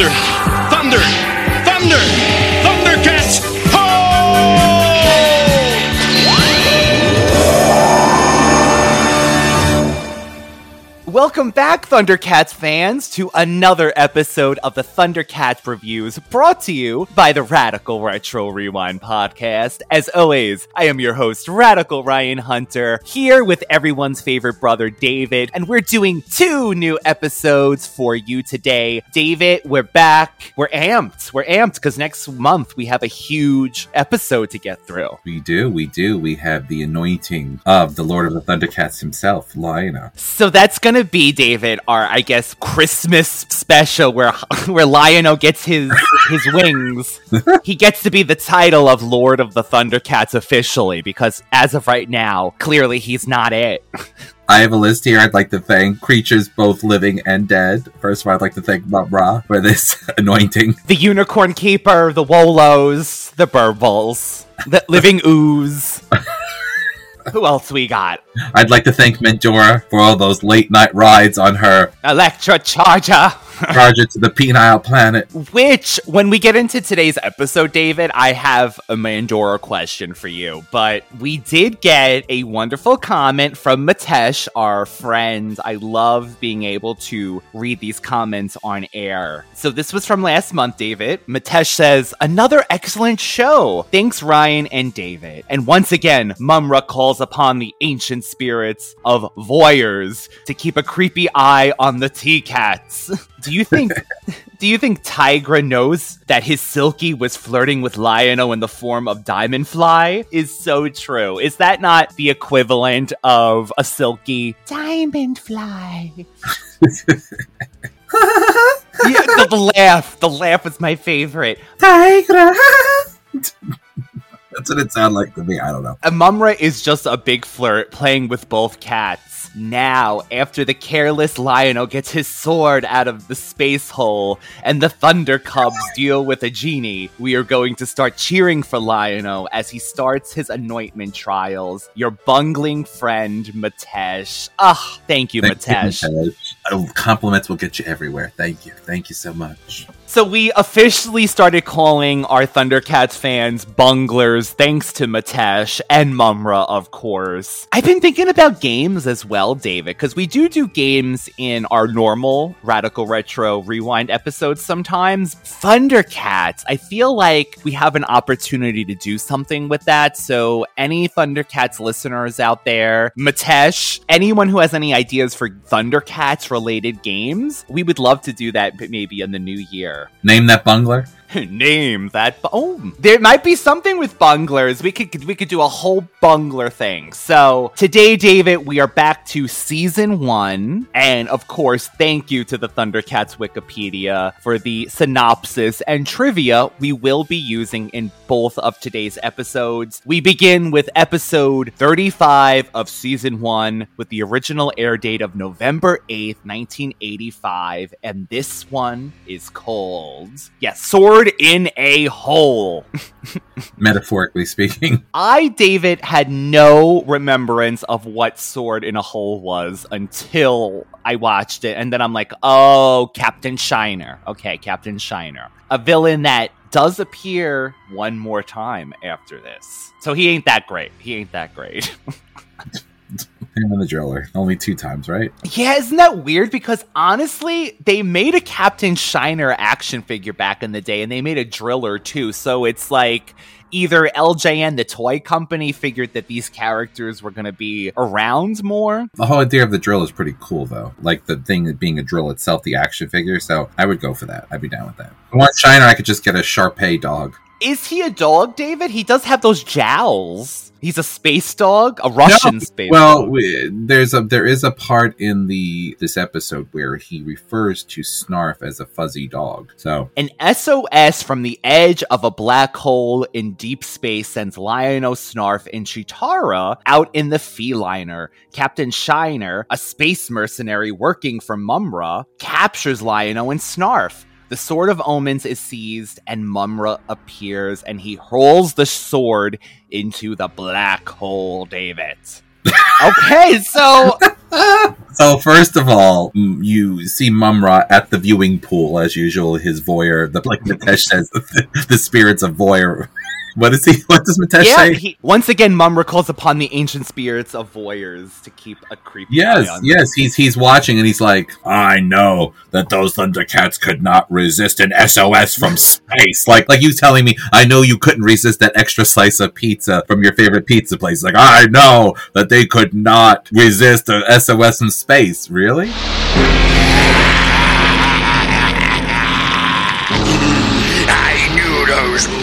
Thunder! Welcome back, Thundercats fans, to another episode of the Thundercats Reviews brought to you by the Radical Retro Rewind podcast. As always, I am your host, Radical Ryan Hunter, here with everyone's favorite brother, David, and we're doing two new episodes for you today. David, we're back. We're amped. We're amped because next month we have a huge episode to get through. We do, we do. We have the anointing of the Lord of the Thundercats himself, Lion-O. So that's gonna be David, our I guess Christmas special where where Lion-O gets his his wings. he gets to be the title of Lord of the Thundercats officially because as of right now, clearly he's not it. I have a list here. I'd like to thank creatures both living and dead. First of all, I'd like to thank Ra for this anointing. The Unicorn Keeper, the Wollos, the Berbils, the Living Ooze. Who else we got? I'd like to thank Mandora for all those late night rides on her Electro-Charger. Charger to the penile planet. Which, when we get into today's episode, David, I have a Mandora question for you. But we did get a wonderful comment from Matesh, our friend. I love being able to read these comments on air. So this was from last month, David. Matesh says, Another excellent show. Thanks, Ryan and David. And once again, Mumm-Ra calls upon the ancient spirits of voyeurs to keep a creepy eye on the tea cats. Do you think do you think Tygra knows that his Silky was flirting with Lion-O in the form of Diamondfly? Is so true. Is that not the equivalent of a Silky Diamondfly? yeah, the, the laugh. The laugh was my favorite. Tygra! That's what it sounded like to me. I don't know. Amumra is just a big flirt playing with both cats. Now, after the careless Lion-O gets his sword out of the space hole and the Thunder Cubs deal with a genie, we are going to start cheering for Lion-O as he starts his anointment trials. Your bungling friend, Matesh. Ah, thank you, Thank you, Matesh. Matesh. Oh, compliments will get you everywhere. Thank you. Thank you so much. So we officially started calling our Thundercats fans bunglers thanks to Matesh and Mumm-Ra, of course. I've been thinking about games as well, David, because we do do games in our normal Radical Retro Rewind episodes sometimes. Thundercats, I feel like we have an opportunity to do something with that. So any Thundercats listeners out there, Matesh, anyone who has any ideas for Thundercats related games, we would love to do that maybe in the new year. Name that bungler. Name that. Bu- oh, there might be something with bunglers. We could we could do a whole bungler thing. So today, David, we are back to season one, and of course, thank you to the Thundercats Wikipedia for the synopsis and trivia we will be using in both of today's episodes. We begin with episode 35 of season one with the original air date of November 8th, 1985, and this one is called yes, Sword in a Hole. Metaphorically speaking. I, David, had no remembrance of what Sword in a Hole was until I watched it, and then I'm like, oh, Captain Shiner. Okay, Captain Shiner. A villain that does appear one more time after this. So he ain't that great. He ain't that great. Him and the driller. Only two times, right? Yeah, isn't that weird? Because honestly, they made a Captain Shiner action figure back in the day, and they made a driller too. So it's like either LJN, the toy company, figured that these characters were going to be around more. The whole idea of the drill is pretty cool, though. Like the thing being a drill itself, the action figure. So I would go for that. I'd be down with that. If I want Shiner, I could just get a Sharpei dog. Is he a dog, David? He does have those jowls. He's a space dog, a Russian No, space. Well, dog. we- there's a there is a part in the this episode where he refers to Snarf as a fuzzy dog. So An SOS from the edge of a black hole in deep space sends Lion-O, Snarf, and Cheetara out in the Feliner. Captain Shiner, a space mercenary working for Mumra, captures Lion-O and Snarf. The Sword of Omens is seized, and Mumm-Ra appears, and he hurls the sword into the black hole, David. okay, so So first of all, you see Mumm-Ra at the viewing pool as usual. His voyeur, the like Mitesh says, the spirits of voyeur. What is he? What does Mitesh yeah, say? he, once again, Mumm-Ra recalls upon the ancient spirits of voyeurs to keep a creepy Yes, yes. He's he's watching and he's like, I know that those Thundercats could not resist an SOS from space. Like like you telling me, I know you couldn't resist that extra slice of pizza from your favorite pizza place. Like I know that they could not resist an SOS from space. Really?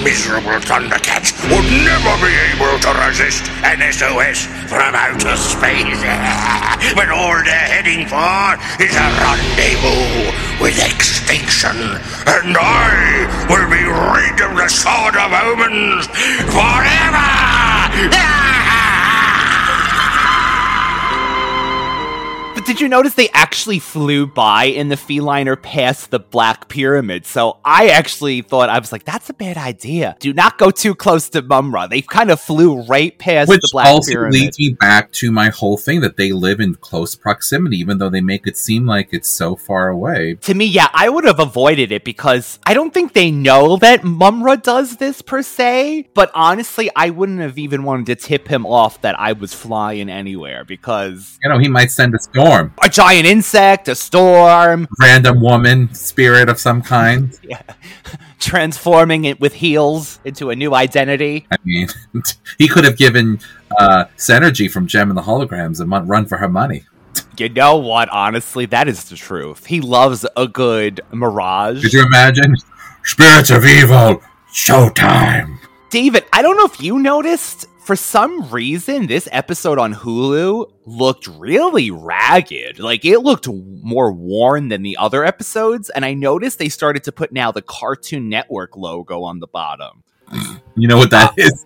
Miserable Thundercats would never be able to resist an SOS from outer space. but all they're heading for is a rendezvous with extinction. And I will be rid of the Sword of Omens forever! did you notice they actually flew by in the feliner past the Black Pyramid? So I actually thought, I was like, that's a bad idea. Do not go too close to Mumm-Ra. They kind of flew right past Which the Black Pyramid. also Pyramid. leads me back to my whole thing that they live in close proximity, even though they make it seem like it's so far away. to me, yeah, I would have avoided it because I don't think they know that Mumm-Ra does this per se. But honestly, I wouldn't have even wanted to tip him off that I was flying anywhere because You know, he might send a storm, a giant insect, a storm, random woman, spirit of some kind. transforming it with heels into a new identity. I mean, he could have given uh, Synergy from Jem and the Holograms a mon- run for her money. You know what? Honestly, that is the truth. He loves a good mirage. Could you imagine? Spirits of evil, showtime. David, I don't know if you noticed. For some reason, this episode on Hulu looked really ragged. Like it looked more worn than the other episodes. And I noticed they started to put now the Cartoon Network logo on the bottom. You know what that is?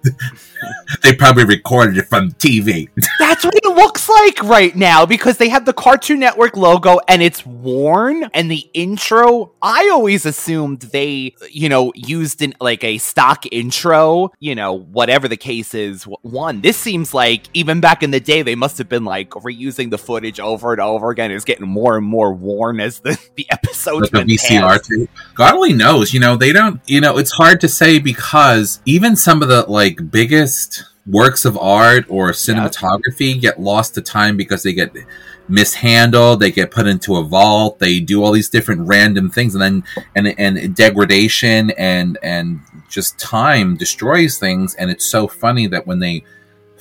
they probably recorded it from TV. That's what it looks like right now because they have the Cartoon Network logo and it's worn. And the intro, I always assumed they, you know, used in like a stock intro, you know, whatever the case is. One, this seems like even back in the day, they must have been like reusing the footage over and over again. It's getting more and more worn as the, the episodes like a VCR tape. God only knows. You know, they don't. You know, it's hard to say because even some of the like biggest works of art or cinematography get lost to time because they get mishandled. They get put into a vault. They do all these different random things, and then and and degradation and and just time destroys things. And it's so funny that when they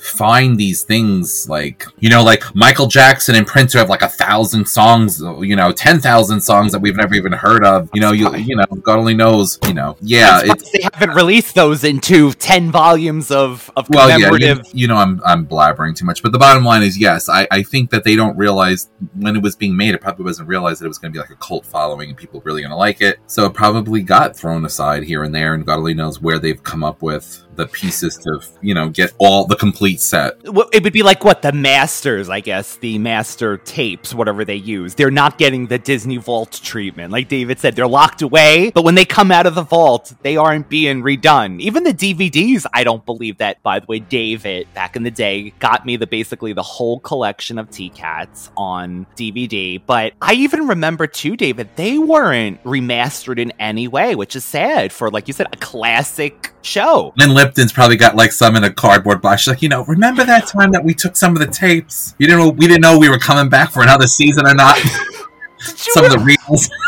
find these things like you know like michael jackson and prince have like a thousand songs you know 10,000 songs that we've never even heard of. You know you you know god only knows you know. Yeah it's they haven't released those into 10 volumes of, of well yeah you, you know i'm i'm blabbering too much but the bottom line is yes i i think that they don't realize when it was being made it probably wasn't realized that it was going to be like a cult following and people really going to like it. So it probably got thrown aside here and there and god only knows where they've come up with the pieces to you know get all the complete set. It would be like what the masters i guess the master tapes whatever they use. They're not getting the disney vault treatment. Like david said they're locked away but when they come out of the vault they aren't being redone. Even the dvds i don't believe that by the way david back in the day got me the basically the whole collection of t-cats on dvd but i even remember too david they weren't remastered in any way which is sad for like you said a classic show. Lynne Lipton's probably got like some in a cardboard box. She's like, you know, remember that time that we took some of the tapes? You didn't know we didn't know we were coming back for another season or not. some of the reels.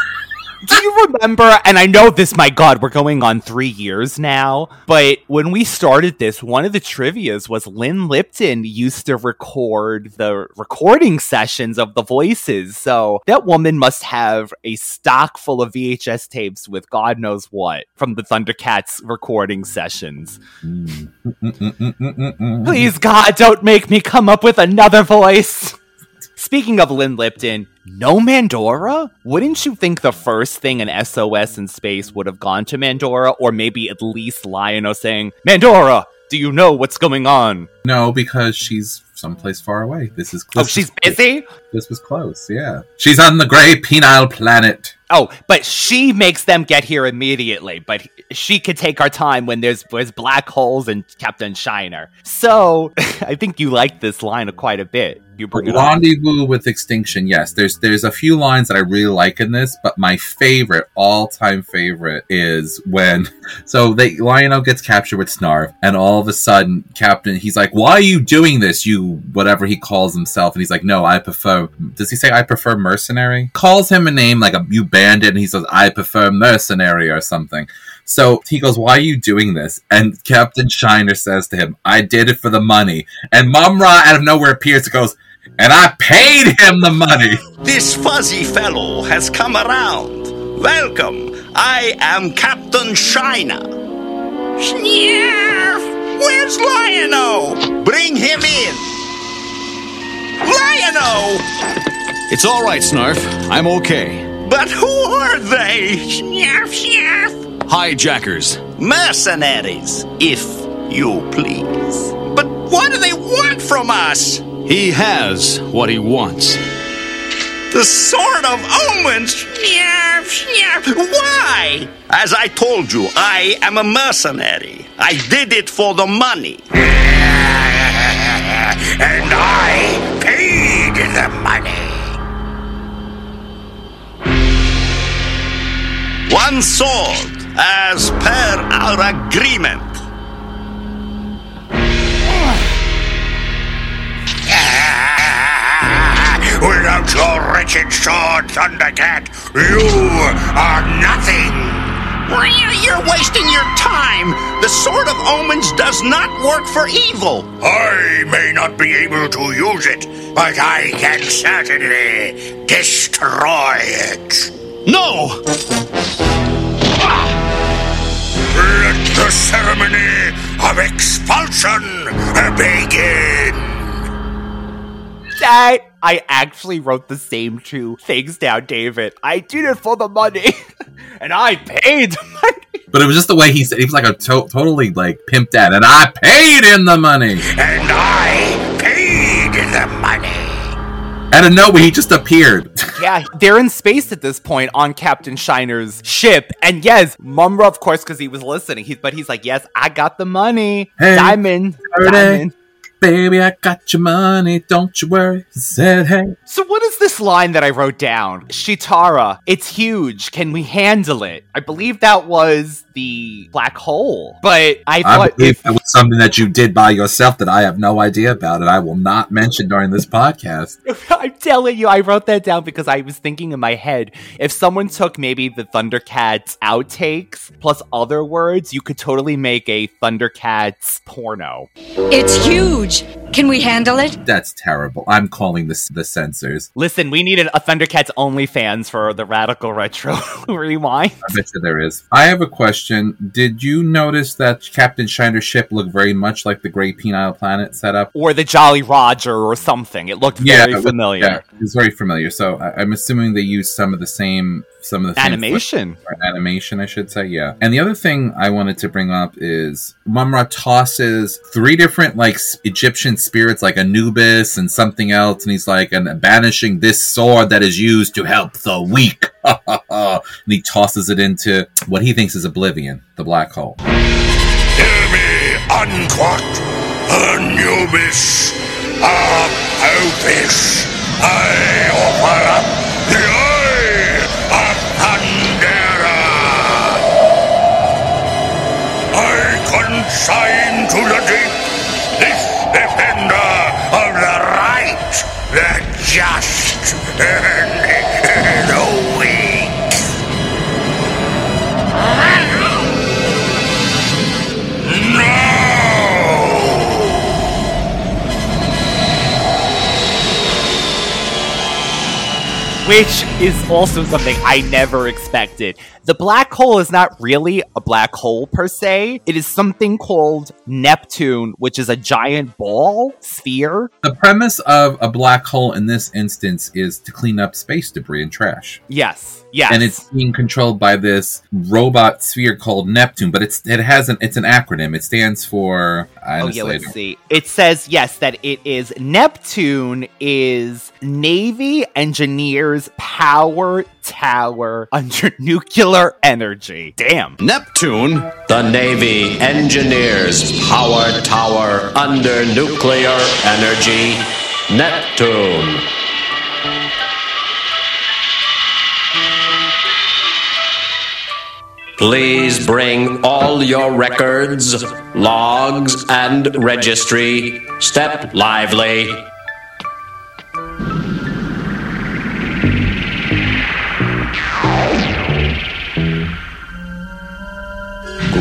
Do you remember? And I know this, my God, we're going on three years now. But when we started this, one of the trivia's was Lynne Lipton used to record the recording sessions of the voices. So that woman must have a stock full of VHS tapes with God knows what from the Thundercats recording sessions. Mm. Please, God, don't make me come up with another voice. Speaking of Lynne Lipton, no Mandora? Wouldn't you think the first thing an SOS in space would have gone to Mandora, or maybe at least Lion-O saying, Mandora, do you know what's going on? No, because she's someplace far away. This is Oh, she's busy? This was close. Yeah, she's on the gray penile planet. Oh, but she makes them get here immediately. But she could take our time when there's there's black holes and Captain Shiner. So I think you like this line quite a bit. You bring it up. Rendezvous with extinction. Yes, there's there's a few lines that I really like in this, but my favorite, all time favorite, is when so they Lion-O gets captured with Snarf, and all of a sudden, Captain, he's like, "Why are you doing this? You whatever he calls himself," and he's like, "No, I prefer." Does he say I prefer mercenary? Calls him a name like a you bandit, and he says, "I prefer mercenary" or something. So he goes, Why are you doing this? And Captain Shiner says to him, I did it for the money. And Mumm-Ra out of nowhere appears and goes, And I paid him the money. This fuzzy fellow has come around. Welcome. I am Captain Shiner. Snarf! Where's Lion-O? Bring him in. Lion-O! It's all right, Snarf. I'm okay. But who are they? Snarf, snarf. Hijackers. Mercenaries, if you please. But what do they want from us? He has what he wants. The Sword of Omens? Why? As I told you, I am a mercenary. I did it for the money. and I paid the money. One sword, as per our agreement. Without your wretched sword, Thundercat, you are nothing. You're wasting your time. The Sword of Omens does not work for evil. I may not be able to use it, but I can certainly destroy it. No! Let the ceremony of expulsion begin. I, I actually wrote the same two things down, David. I did it for the money, and I paid the money. But it was just the way he said he was like a to- totally like pimped out, and I paid him the money. And I paid in the money. Out of nowhere, he just appeared. Yeah, they're in space at this point on Captain Shiner's ship, and yes, Mumm-Ra, of course, because he was listening. He, but he's like, "Yes, I got the money, Hey, diamond, diamond." Baby, I got your money, don't you worry. Said, hey. So what is this line that I wrote down? Cheetara, it's huge. Can we handle it? I believe that was the black hole. But I I thought believe if that was something that you did by yourself that I have no idea about, and I will not mention during this podcast. I'm telling you, I wrote that down because I was thinking in my head if someone took maybe the Thundercats outtakes plus other words, you could totally make a Thundercats porno. It's huge. Damage. Can we handle it? That's terrible. I'm calling this the censors. Listen, we needed a Thundercats OnlyFans for the Radical Retro Rewind. I bet you there is. I have a question. Did you notice that Captain Shiner's ship looked very much like the Great Penile Planet setup? Or the Jolly Roger or something. It looked Yeah, very it was- familiar. Yeah, it's very familiar. So I, I'm assuming they used some of the same, some of the Animation. or animation, I should say. Yeah. And the other thing I wanted to bring up is Mumm-Ra tosses three different like Egyptian spirits, like Anubis and something else, and he's like, and banishing this sword that is used to help the weak. and he tosses it into what he thinks is oblivion, the black hole. Hear me, unquat, Anubis, Apophis. I offer up the eye of Thundera. I consign just, the weak. Which is also something I never expected. The black hole is not really a black hole per se. It is something called Neptune, which is a giant ball sphere. The premise of a black hole in this instance is to clean up space debris and trash. Yes. Yes. and it's being controlled by this robot sphere called Neptune. But it's it has an it's an acronym. It stands for. Oh yeah, let's see. It says yes that it is Neptune is Navy Engineers Power Tower under nuclear energy. Damn. Neptune? The Navy engineers power tower under nuclear energy. Neptune. Please bring all your records, logs, and registry. Step lively.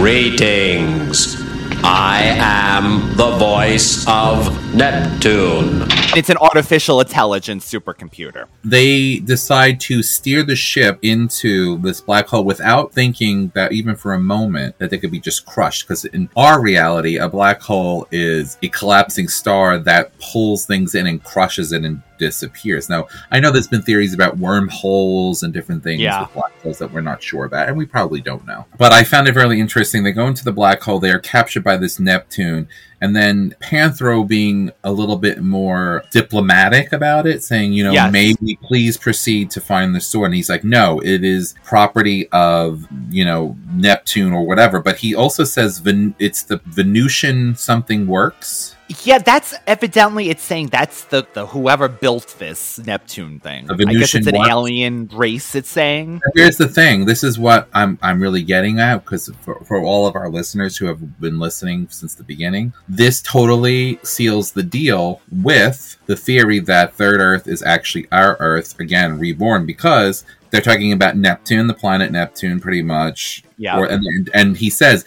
Greetings. I am the voice of Neptune. It's an artificial intelligence supercomputer. They decide to steer the ship into this black hole without thinking that even for a moment that they could be just crushed. Because in our reality, a black hole is a collapsing star that pulls things in and crushes it and disappears. Now, I know there's been theories about wormholes and different things Yeah. with black holes that we're not sure about, and we probably don't know. But I found it really interesting. They go into the black hole, they are captured by this Neptune, and then Panthro being a little bit more diplomatic about it, saying, you know, Yes. maybe please proceed to find the sword. And he's like, no, it is property of, you know, Neptune or whatever. But he also says Ven- it's the Venusian something works. Yeah, that's evidently it's saying that's the, the whoever built this Neptune thing. I guess it's an alien race. It's saying. Here's the thing. This is what I'm I'm really getting at because for, for all of our listeners who have been listening since the beginning, this totally seals the deal with the theory that Third Earth is actually our Earth again reborn because they're talking about Neptune, the planet Neptune, pretty much. Yeah. Or, and and he says,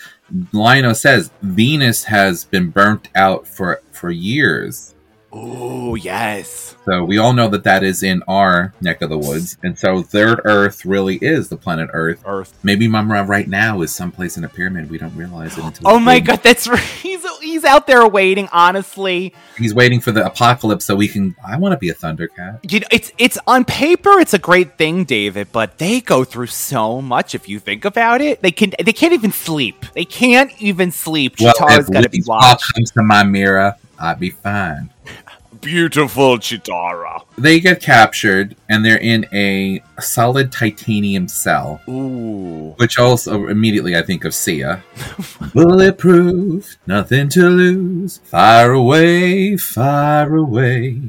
Lion-O says Venus has been burnt out for for years. Oh yes. So we all know that that is in our neck of the woods, and so Third Earth really is the planet Earth. Earth. Maybe Mumm-Ra right now is someplace in a pyramid. We don't realize it until. Oh my god, that's right. He's he's out there waiting. Honestly, He's waiting for the apocalypse so we can. I want to be a Thundercat. you know, it's it's on paper, it's a great thing, David. But they go through so much. If you think about it, they can they can't even sleep. They can't even sleep. Cheetara's if got to be watched. comes to my mirror, I'd be fine. Beautiful Cheetara. They get captured and they're in a solid titanium cell, Ooh. which also immediately I think of Sia. Bulletproof, nothing to lose. Fire away, fire away.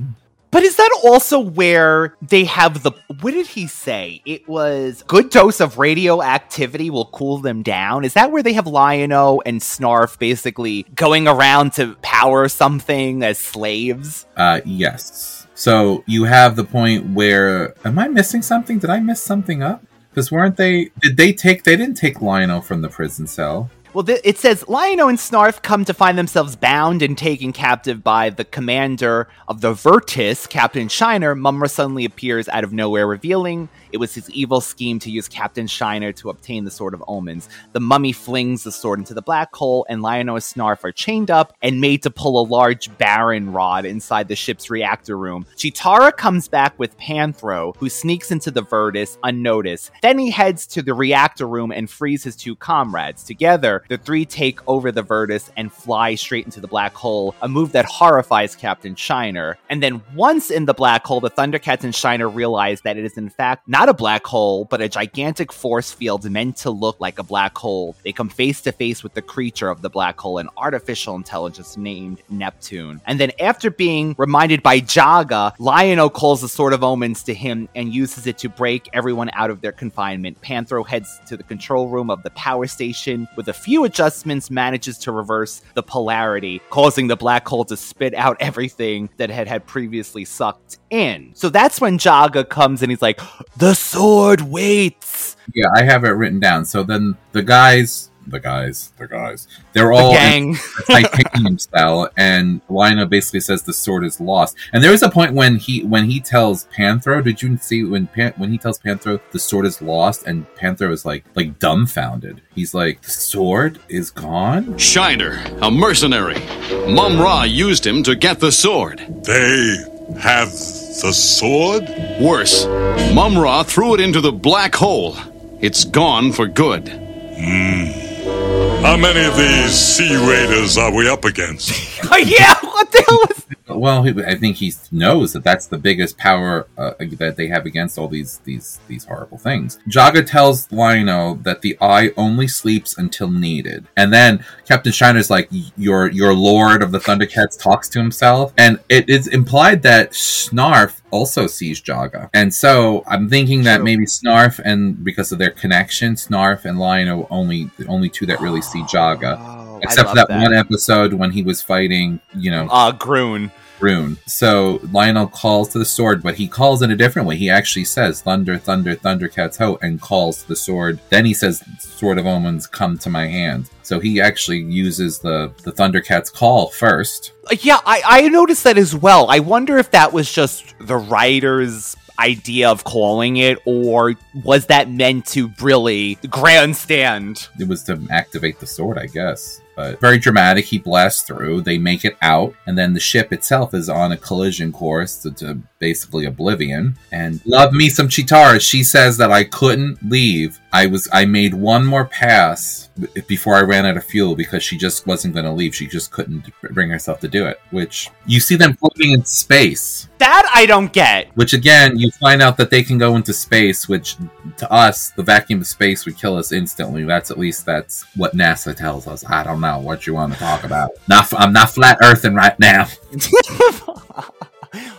But is that also where they have the what did he say? It was good dose of radioactivity will cool them down. Is that where they have Lion-O and Snarf basically going around to power something as slaves? Uh, yes. So you have the point where am I missing something? Did I miss something up? Because weren't they? Did they take? They didn't take Lion-O from the prison cell. Well, th- it says Lion-O and Snarf come to find themselves bound and taken captive by the commander of the Virtus, Captain Shiner. Mumm-Ra suddenly appears out of nowhere, revealing it was his evil scheme to use Captain Shiner to obtain the Sword of Omens. The mummy flings the sword into the black hole, and Lion-O and Snarf are chained up and made to pull a large boron rod inside the ship's reactor room. Cheetara comes back with Panthro, who sneaks into the Virtus unnoticed. Then he heads to the reactor room and frees his two comrades. Together, the three take over the Virtus and fly straight into the black hole, a move that horrifies Captain Shiner. And then once in the black hole, the Thundercats and Shiner realize that it is in fact not a black hole, but a gigantic force field meant to look like a black hole. They come face to face with the creature of the black hole, an artificial intelligence named Neptune. And then after being reminded by Jaga, Lion-O calls the Sword of Omens to him and uses it to break everyone out of their confinement. Panthro heads to the control room of the power station. With a few adjustments, manages to reverse the polarity, causing the black hole to spit out everything that had had previously sucked in. So that's when Jaga comes and he's like, "The sword waits." Yeah, I have it written down. So then the guys, the guys, the guys, they're all the gang. titanium style, and Lion-O basically says the sword is lost. And there is a point when he when he tells Panthro, did you see when Pan, when he tells Panthro the sword is lost, and Panthro is like like dumbfounded. He's like, the sword is gone. Shiner, a mercenary. Mumm-Ra used him to get the sword. They have the sword? Worse, Mumm-Ra threw it into the black hole. It's gone for good. Hmm. Thank you. How many of these sea raiders are we up against? oh yeah, what the hell was Well, he, I think he knows that that's the biggest power uh, that they have against all these these these horrible things. Jaga tells Lion-O that the eye only sleeps until needed, and then Captain Shiner's like, "Your your Lord of the Thundercats talks to himself," and it is implied that Snarf also sees Jaga, and so I'm thinking that True. maybe Snarf and because of their connection, Snarf and Lion-O only the only two that really see Jaga. Oh, Except for love that, one episode when he was fighting, you know, Uh, Grune. rune. So Lion-O calls to the sword, but he calls in a different way. He actually says "Thunder, Thunder, Thundercats ho!" and calls to the sword. Then he says, "Sword of Omens, come to my hand." So he actually uses the the Thundercats call first. Uh, Yeah, I, I noticed that as well. I wonder if that was just the writer's idea of calling it, or was that meant to really grandstand? It was to activate the sword, I guess. But very dramatic. He blasts through. They make it out, and then the ship itself is on a collision course to, to basically oblivion. And love me some Cheetara. She says that I couldn't leave. I was I made one more pass before I ran out of fuel because she just wasn't going to leave. She just couldn't bring herself to do it. Which you see them floating in space. That I don't get. Which again, you find out that they can go into space, which to us, the vacuum of space would kill us instantly. That's at least that's what NASA tells us. I don't know what you want to talk about. Not, I'm not flat earthing right now.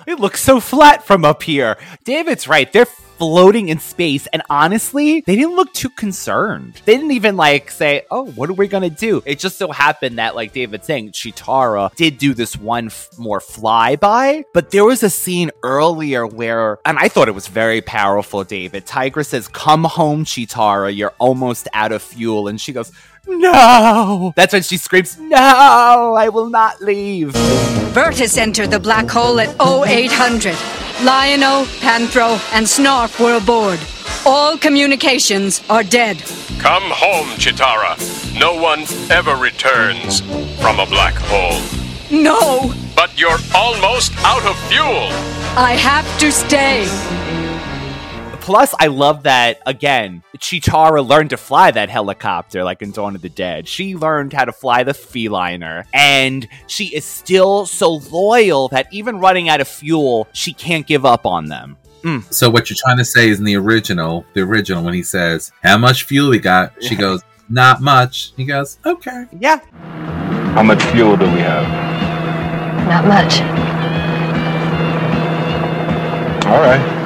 It looks so flat from up here. David's right. They're floating in space, and honestly, they didn't look too concerned. They didn't even like say, "Oh, what are we gonna do?" It just so happened that, like David saying, Cheetara did do this one f- more flyby, but there was a scene earlier where, and I thought it was very powerful. David Tygra says, "Come home, Cheetara. You're almost out of fuel," and she goes. No! That's when she screams, No! I will not leave! Virtus entered the black hole at 0800. Lion-O, Panthro, and Snarf were aboard. All communications are dead. Come home, Cheetara. No one ever returns from a black hole. No! But you're almost out of fuel. I have to stay. Plus, I love that again. Cheetara learned to fly that helicopter, like in Dawn of the Dead. She learned how to fly the feliner, and she is still so loyal that even running out of fuel, she can't give up on them. Mm. So what you're trying to say is in the original, the original, when he says, "How much fuel we got?" She goes, "Not much." He goes, "Okay." Yeah, How much fuel do we have? Not much. All right.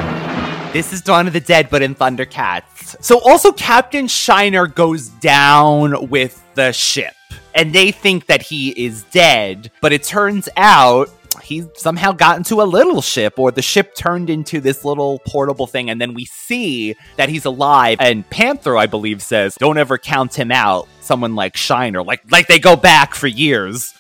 This is Dawn of the Dead, but in Thundercats. So also, Captain Shiner goes down with the ship. And they think that he is dead, but it turns out he somehow got into a little ship, or the ship turned into this little portable thing, and then we see that he's alive. And Panthro, I believe, says, "Don't ever count him out." Someone like Shiner, like like they go back for years.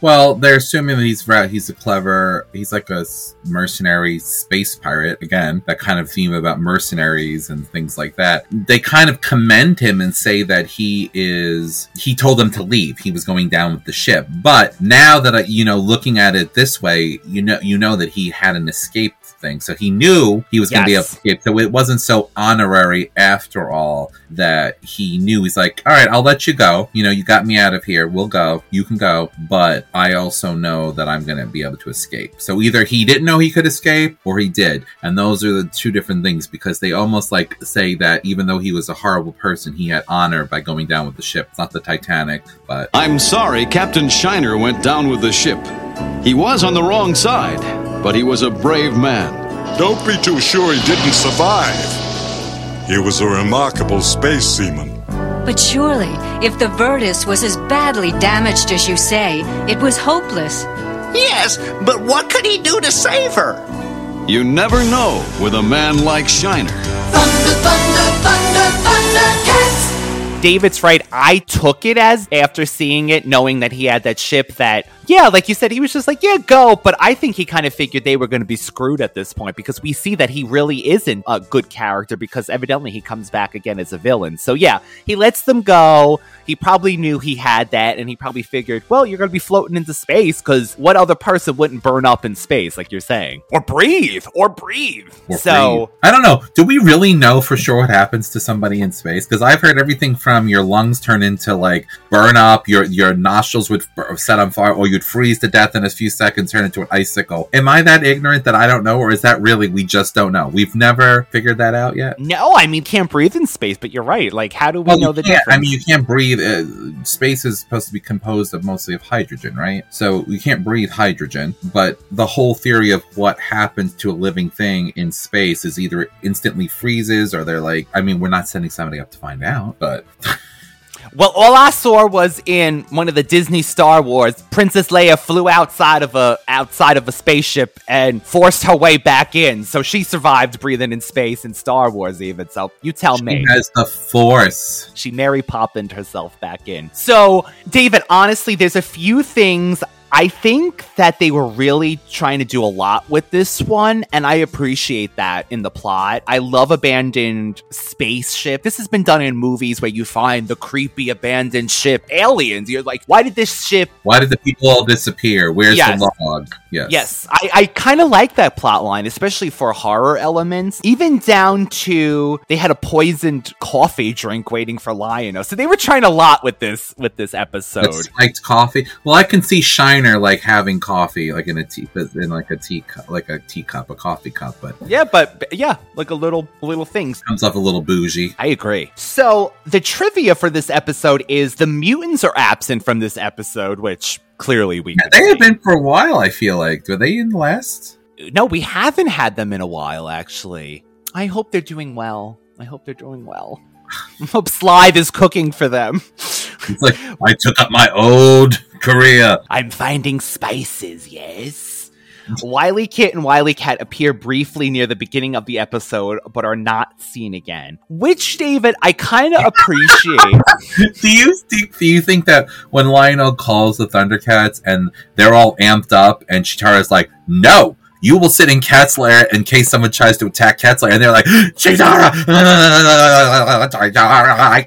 Well, they're assuming that he's ra- he's a clever, he's like a mercenary space pirate. Again, that kind of theme about mercenaries and things like that. They kind of commend him and say that he is. He told them to leave. He was going down with the ship. But now that you know, looking at it this way, you know, you know that he had an escape thing. So he knew he was going to be able Yes. to escape. So it wasn't so honorary after all that he knew. He's like, all right, I'll let you go. You know, you got me out of here. We'll go. You can go. But I also know that I'm going to be able to escape. So either he didn't know he could escape or he did. And those are the two different things because they almost like say that even though he was a horrible person, he had honor by going down with the ship. It's not the Titanic, but. I'm sorry Captain Shiner went down with the ship. He was on the wrong side, but he was a brave man. Don't be too sure he didn't survive. He was a remarkable space seaman. But surely, if the Virtus was as badly damaged as you say, it was hopeless. Yes, but what could he do to save her? You never know with a man like Shiner. David's right. I took it as after seeing it, knowing that he had that ship that, yeah, like you said, he was just like, yeah, go. But I think he kind of figured they were going to be screwed at this point because we see that he really isn't a good character because evidently he comes back again as a villain. So yeah, he lets them go. He probably knew he had that and he probably figured, well, you're going to be floating into space because what other person wouldn't burn up in space, like you're saying? Or breathe, or breathe. or so. breathe. I don't know. Do we really know for sure what happens to somebody in space? Because I've heard everything from your lungs turn into like burn up, your your nostrils would set on fire, or you'd freeze to death in a few seconds, turn into an icicle. Am I that ignorant that I don't know, or is that really we just don't know? We've never figured that out yet. No, I mean, can't breathe in space, but you're right. Like, how do we Well, know the difference? I mean, you can't breathe. Uh, space is supposed to be composed of mostly of hydrogen, right? So you can't breathe hydrogen. But the whole theory of what happens to a living thing in space is either instantly freezes, or they're like, I mean, we're not sending somebody up to find out, but Well, all I saw was in one of the Disney Star Wars, Princess Leia flew outside of a outside of a spaceship and forced her way back in. So she survived breathing in space in Star Wars even. So you tell me. she has the force. She Mary Poppined herself back in. So, David, honestly, there's a few things I think that they were really trying to do a lot with this one, and I appreciate that in the plot. I love abandoned spaceship. This has been done in movies where you find the creepy abandoned ship aliens. You're like, why did this ship Why did the people all disappear? Where's Yes. the log? Yes. Yes, I, I kind of like that plot line, especially for horror elements. Even down to they had a poisoned coffee drink waiting for Lion-O, so they were trying a lot with this with this episode. That spiked coffee. Well, I can see Like having coffee, like in a tea, in like a tea, cup, like a teacup, a coffee cup, but Yeah, but yeah, like a little little things. comes off a little bougie. I agree. So the trivia for this episode is the mutants are absent from this episode, which clearly we could They have been for a while. I feel like. Were they in the last? No, we haven't had them in a while, actually. I hope they're doing well. I hope they're doing well. I hope Slide is cooking for them. It's like I took up my old career. I'm finding spices, yes. Wily Kit and Wily Cat appear briefly near the beginning of the episode, but are not seen again. Which, David, I kind of appreciate. do you think? Do you think that when Lion-O calls the Thundercats and they're all amped up, and Cheetara's like, "No, you will sit in Cat's lair in case someone tries to attack Cat's lair," and they're like, "Cheetara, I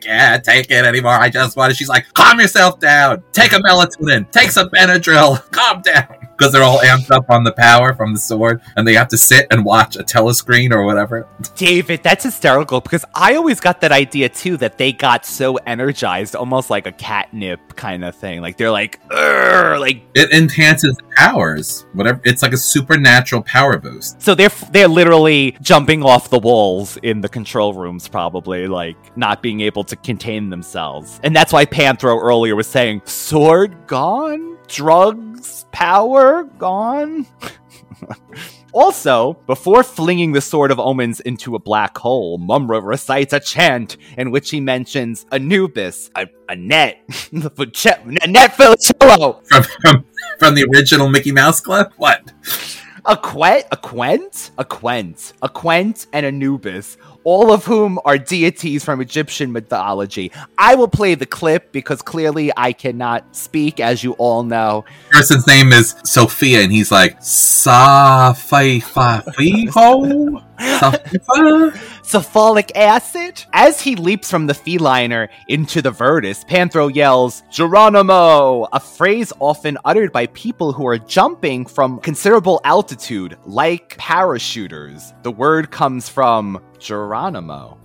can't take it anymore. I just want." to. She's like, "Calm yourself down. Take a melatonin. Take some Benadryl. Calm down." Because they're all amped up on the power from the sword, and they have to sit and watch a telescreen or whatever. David, that's hysterical because I always got that idea too that they got so energized, almost like a catnip kind of thing. Like they're like, like It enhances powers. Whatever. It's like a supernatural power boost. so they're they're literally jumping off the walls in the control rooms, probably like not being able to contain themselves, and that's why Panthro earlier was saying, "Sword gone, drugs, power gone." Also, before flinging the Sword of Omens into a black hole, Mumm-Ra recites a chant in which he mentions Anubis, a, a net, a net Funicello. From, from from the original Mickey Mouse Club? What? A Quent, a Quent, a Quent, a Quent, and Anubis, all of whom are deities from Egyptian mythology. I will play the clip because clearly I cannot speak, as you all know. person's name is Sophia, and he's like Sa Fi Fa Fi Ho Cephalic acid? As he leaps from the feliner into the Virtus, Panthro yells, Geronimo! A phrase often uttered by people who are jumping from considerable altitude, like parachuters. The word comes from Geronimo.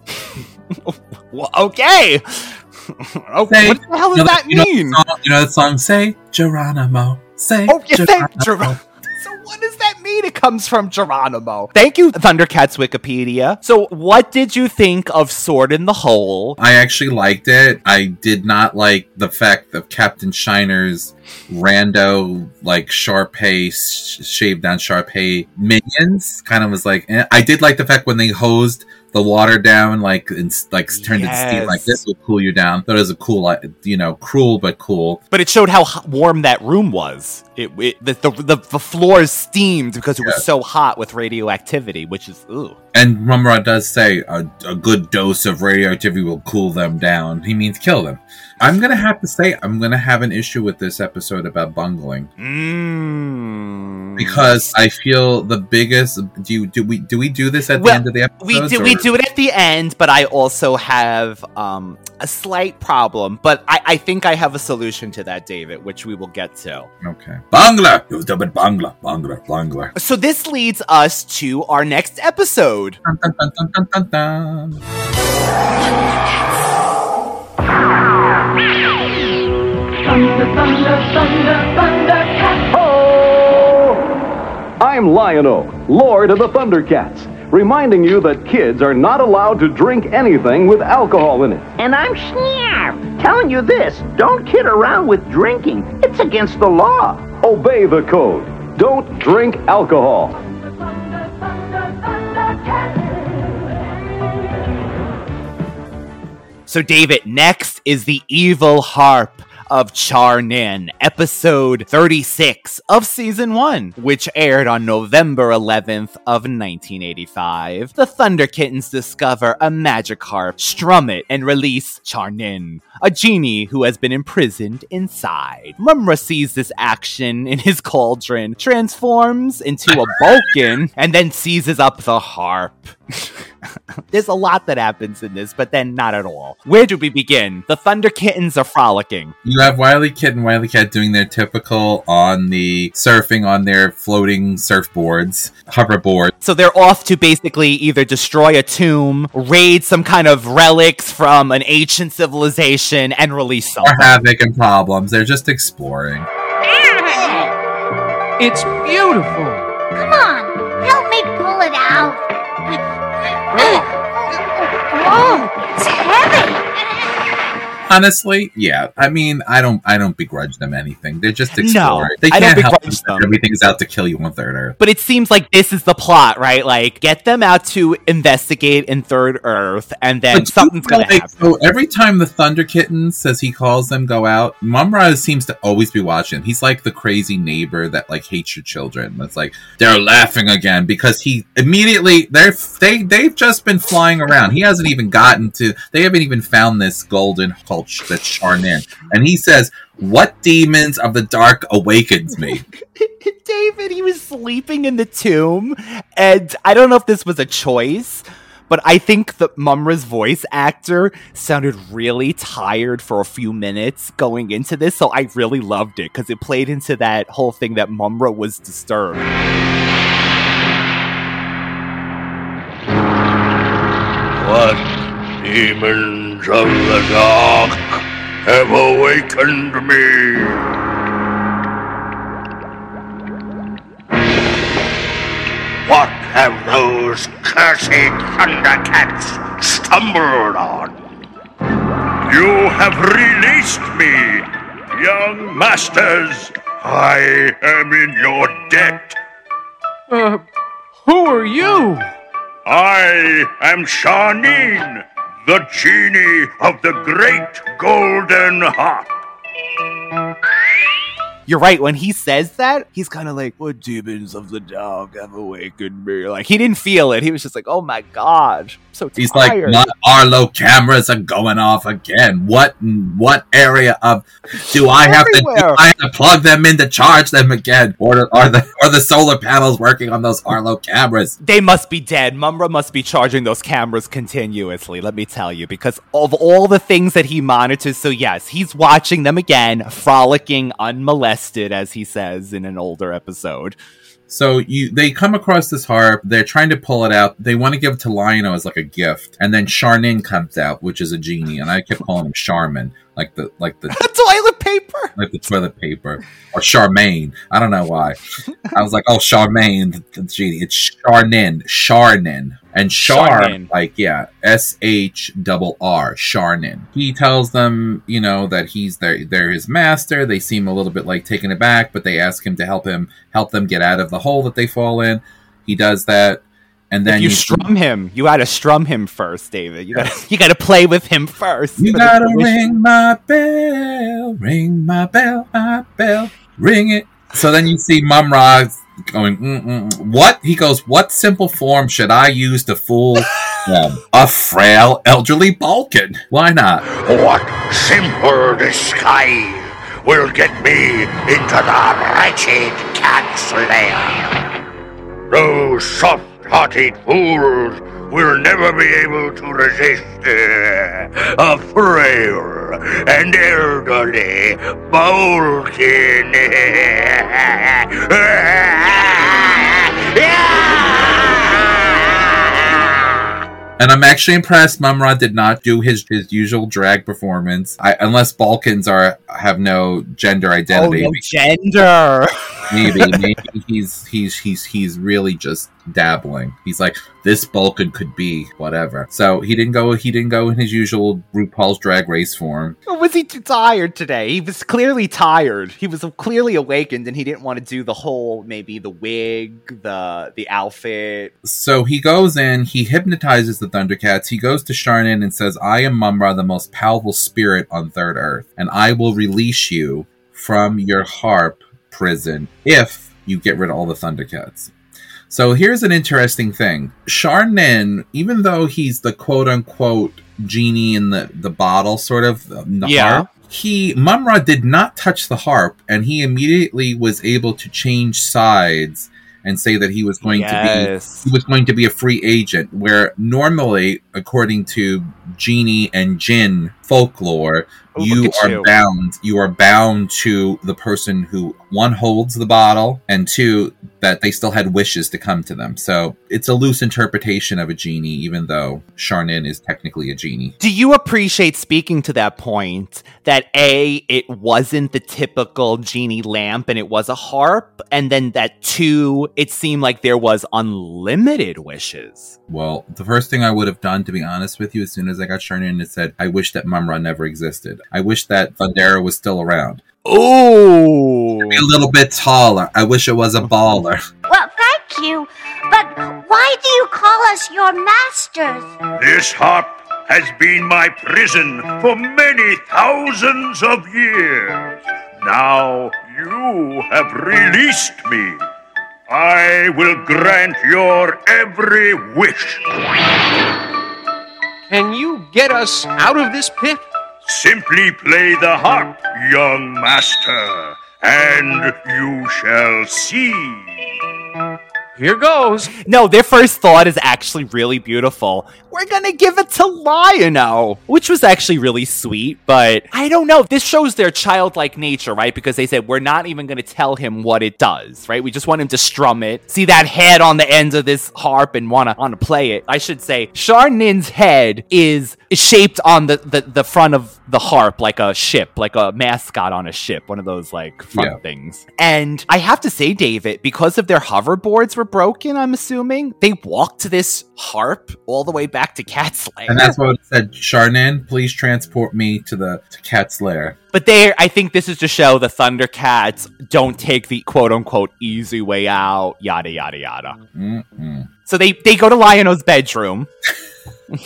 well, okay! okay. Say- what the hell does you know that you know mean? the song- you know that song? Say Geronimo. Say Oh, you say Geronimo. What does that mean? It comes from Geronimo. Thank you, Thundercats Wikipedia. So what did you think of Sword in the Hole? I actually liked it. I did not like the fact of Captain Shiner's rando, like Sharpay, sh- shaved down Sharpay minions. Kind of was like, eh. I did like the fact when they hosed the water down, like, and like turned it to steam, like this will cool you down. That was a cool, like, you know, cruel but cool. But it showed how warm that room was. It, it the, the, the the floors steamed because it was so hot with radioactivity, which is ooh. And Mumm-Ra does say a, a good dose of radioactivity will cool them down. He means kill them. I'm gonna have to say I'm gonna have an issue with this episode about bungling. Mm. because I feel the biggest. Do you do we do we do this at Well, the end of the episode? we do we do it at the end, but I also have um, a slight problem. But I, I think I have a solution to that, David, which we will get to. Okay, Bangla. It was done with Bangla, Bangla, Bangla. So this leads us to our next episode. Dun, dun, dun, dun, dun, dun, dun. Oh! I'm Lion-O, Lord of the Thundercats, reminding you that kids are not allowed to drink anything with alcohol in it. And I'm Snarf, telling you this don't kid around with drinking. It's against the law. Obey the code. Don't drink alcohol. So, David, next is the evil harp of Charnin, episode 36 of season 1, which aired on November 11th of 1985. The Thunder Kittens discover a magic harp, strum it, and release Charnin, a genie who has been imprisoned inside. Mumm-Ra sees this action in his cauldron, transforms into a Vulcan, and then seizes up the harp. There's a lot that happens in this, but then not at all. Where do we begin? The Thunder Kittens are frolicking. You have WilyKit and WilyKat doing their typical on the surfing on their floating surfboards, hoverboard. So they're off to basically either destroy a tomb, raid some kind of relics from an ancient civilization, and release Or something. havoc and problems. They're just exploring. It's beautiful. Honestly, yeah. I mean, I don't, I don't begrudge them anything. They're just No, exploring. they I don't can't help begrudge them. Everything is out to kill you on Third Earth. But it seems like this is the plot, right? Like, get them out to investigate in Third Earth, and then But something's gonna like, happen. So every time the Thunder Kitten says he calls them go out, Mumm-Ra seems to always be watching. He's like the crazy neighbor that like hates your children. That's like they're laughing again because he immediately they're they they've just been flying around. He hasn't even gotten to. They haven't even found this golden culch that's Charnin, and he says, "What demons of the dark awakens me?" David, he was sleeping in the tomb, and I don't know if this was a choice, but I think that Mumm-Ra's voice actor sounded really tired for a few minutes going into this, so I really loved it because it played into that whole thing that Mumm-Ra was disturbed. What demons of the dark have awakened me? What have those cursed Thundercats stumbled on? You have released me, young masters. I am in your debt. Uh, Who are you? I am Charnin, the genie of the great golden harp. You're right. When he says that, he's kind of like, "What demons of the dog have awakened me?" Like he didn't feel it. He was just like, "Oh my god, I'm so He's like, my Arlo cameras are going off again. What what area of do I have to do I have to plug them in to charge them again? Or are the are the solar panels working on those Arlo cameras? They must be dead. Mumm-Ra must be charging those cameras continuously, let me tell you, because of all the things that he monitors. So, yes, he's watching them again, frolicking unmolested, as he says in an older episode. So you they come across this harp, they're trying to pull it out. They want to give it to Lion-O as like a gift. And then Charnin comes out, which is a genie, and I kept calling him Charmin, like the like the toilet paper. Like the toilet paper. Or Charmaine. I don't know why. I was like, oh Charmaine, the, the genie. It's Charnin. Charnin. And Char, Charnin. like, yeah, S H double R, Charnin. He tells them, you know, that he's their they're his master. They seem a little bit like taken aback, but they ask him to help him help them get out of the hole that they fall in. He does that. And then if you you- strum him, you gotta strum him first, David. You gotta, you gotta play with him first. You gotta ring my bell, ring my bell, my bell, ring it. So then you see Mumra going, Mm-mm. what? He goes, what simple form should I use to fool them? A frail elderly Balkan. Why not? What simple disguise will get me into the wretched cat's lair? Those soft-hearted fools will never be able to resist uh, a frail and elderly Balkan. And I'm actually impressed Mumm-Ra did not do his, his usual drag performance. I, unless Balkans are have no gender Oh, identity. no gender. maybe maybe he's he's he's he's really just dabbling he's like this balkan could be whatever so he didn't go he didn't go in his usual rupaul's drag race form Or was he too tired today? He was clearly tired. He was clearly awakened, and he didn't want to do the whole maybe the wig, the the outfit. so he goes in he hypnotizes the thundercats he goes to charnin and says i am mumm-ra the most powerful spirit on third earth and i will release you from your harp prison if you get rid of all the thundercats So here's an interesting thing. Charnin, even though he's the quote unquote genie in the, the bottle, sort of, the Yeah. harp, he, Mumm-Ra did not touch the harp, and he immediately was able to change sides and say that he was going Yes. to be he was going to be a free agent where normally according to genie and jinn folklore Oh, you are you. bound you are bound to the person who one holds the bottle and two that they still had wishes to come to them so it's a loose interpretation of a genie even though charnin is technically a genie Do you appreciate speaking to that point that A, it wasn't the typical genie lamp and it was a harp, and then that two, it seemed like there was unlimited wishes? well the first thing i would have done to be honest with you as soon as i got charnin it said i wish that mumm-ra never existed i wish that thundera was still around Oh, be a little bit taller i wish it was a baller Well, thank you. But why do you call us your masters? This harp has been my prison for many thousands of years. Now you have released me. I will grant your every wish. Can you get us out of this pit? Simply play the harp, young master, and you shall see. Here goes. No, their first thought is actually really beautiful. We're gonna give it to Lion-O, which was actually really sweet, but I don't know. This shows their childlike nature, right? Because they said, we're not even gonna tell him what it does, right? We just want him to strum it, see that head on the ends of this harp and wanna, wanna play it. I should say, Charnin's head is is shaped on the, the, the front of the harp like a ship, like a mascot on a ship, one of those like front Yeah. things. And I have to say, David, because of their hoverboards were broken, I'm assuming they walked this harp all the way back to Cat's Lair. And that's what it said. Charnin, please transport me to the to Cat's lair. But they, I think this is to show the Thundercats don't take the quote unquote easy way out, yada yada yada. Mm-mm. So they they go to Lion-O's bedroom.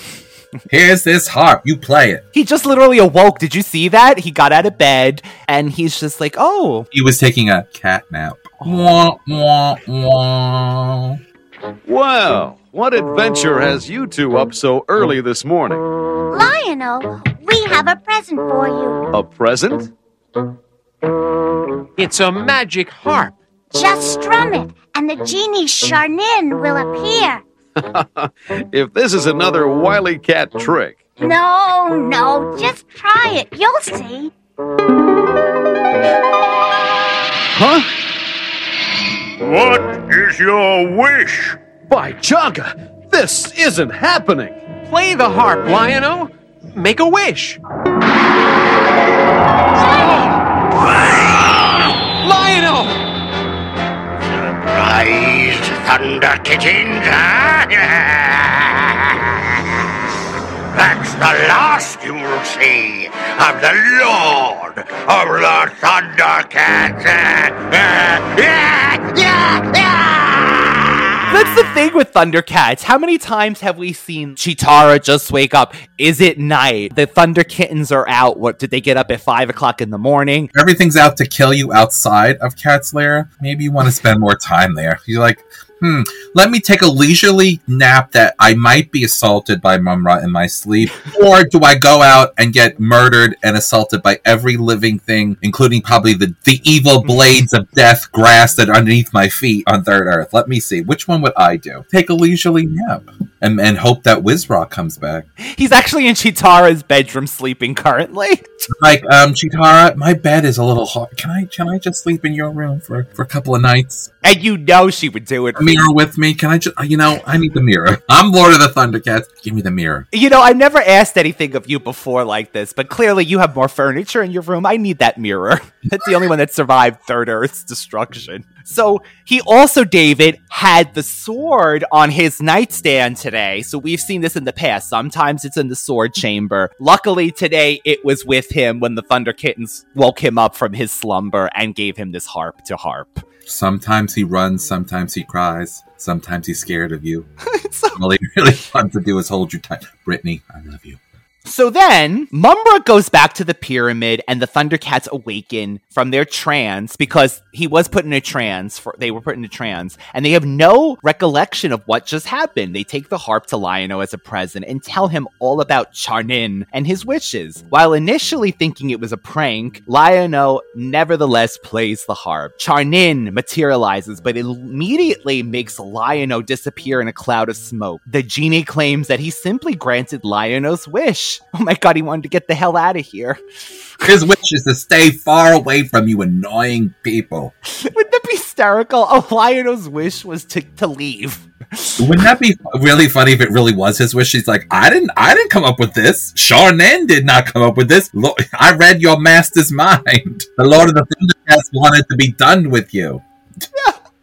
Here's this harp. You play it. He just literally awoke. Did you see that? He got out of bed and he's just like, "Oh, He was taking a cat nap. Wah, wah, wah. Well, what adventure has you two up so early this morning? Lion-O, we have a present for you. A present? It's a magic harp. Just strum it, and the genie Charnin will appear. If this is another wily cat trick. No, no, just try it. You'll see. Huh? What is your wish? By Jaga, this isn't happening. Play the harp, Lion-O. Make a wish. Lion-O! Surprised Thunder Kittens, huh? That's the last you'll see of the Lord of the Thundercats. That's the thing with Thundercats. How many times have we seen Cheetara just wake up? Is it night? The Thunder Kittens are out. What did they get up at five o'clock in the morning? Everything's out to kill you outside of Cat's lair. Maybe you want to spend more time there. You're like, hmm, let me take a leisurely nap that I might be assaulted by Mumm-Ra in my sleep. Or do I go out and get murdered and assaulted by every living thing, including probably the, the evil blades of death grasped underneath my feet on Third Earth? Let me see. Which one would I do? Take a leisurely nap and, and hope that Wizrock comes back. He's actually in Cheetara's bedroom sleeping currently. Like, um, Cheetara, my bed is a little hot. Can I can I just sleep in your room for, for a couple of nights? And you know she would do it. Mirror with me? Can I just uh, you know, I need the mirror. I'm Lord of the Thundercats. Give me the mirror. You know, I've never asked anything of you before like this, but clearly you have more furniture in your room. I need that mirror. That's the only one that survived Third Earth's destruction. So he also, David, had the sword on his nightstand today. So we've seen this in the past. Sometimes it's in the sword chamber. Luckily today it was with him when the Thunder Kittens woke him up from his slumber and gave him this harp to harp. Sometimes he runs, sometimes he cries, sometimes he's scared of you. All he really wants to do is hold you tight. Brittany, I love you. So then, Mumm-Ra goes back to the pyramid, and the Thundercats awaken from their trance because he was put in a trance. For they were put in a trance, and they have no recollection of what just happened. They take the harp to Lion-O as a present and tell him all about Charnin and his wishes. While initially thinking it was a prank, Lion-O nevertheless plays the harp. Charnin materializes, but immediately makes Lion-O disappear in a cloud of smoke. The genie claims that he simply granted Lion-O's wish. Oh my god, he wanted to get the hell out of here. His wish is to stay far away from you annoying people. Wouldn't that be hysterical? Oh, Lion-O's wish was to, to leave. Wouldn't that be really funny if it really was his wish? He's like, I didn't, I didn't come up with this. Charnin did not come up with this. I read your master's mind. The Lord of the Thundercats wanted to be done with you.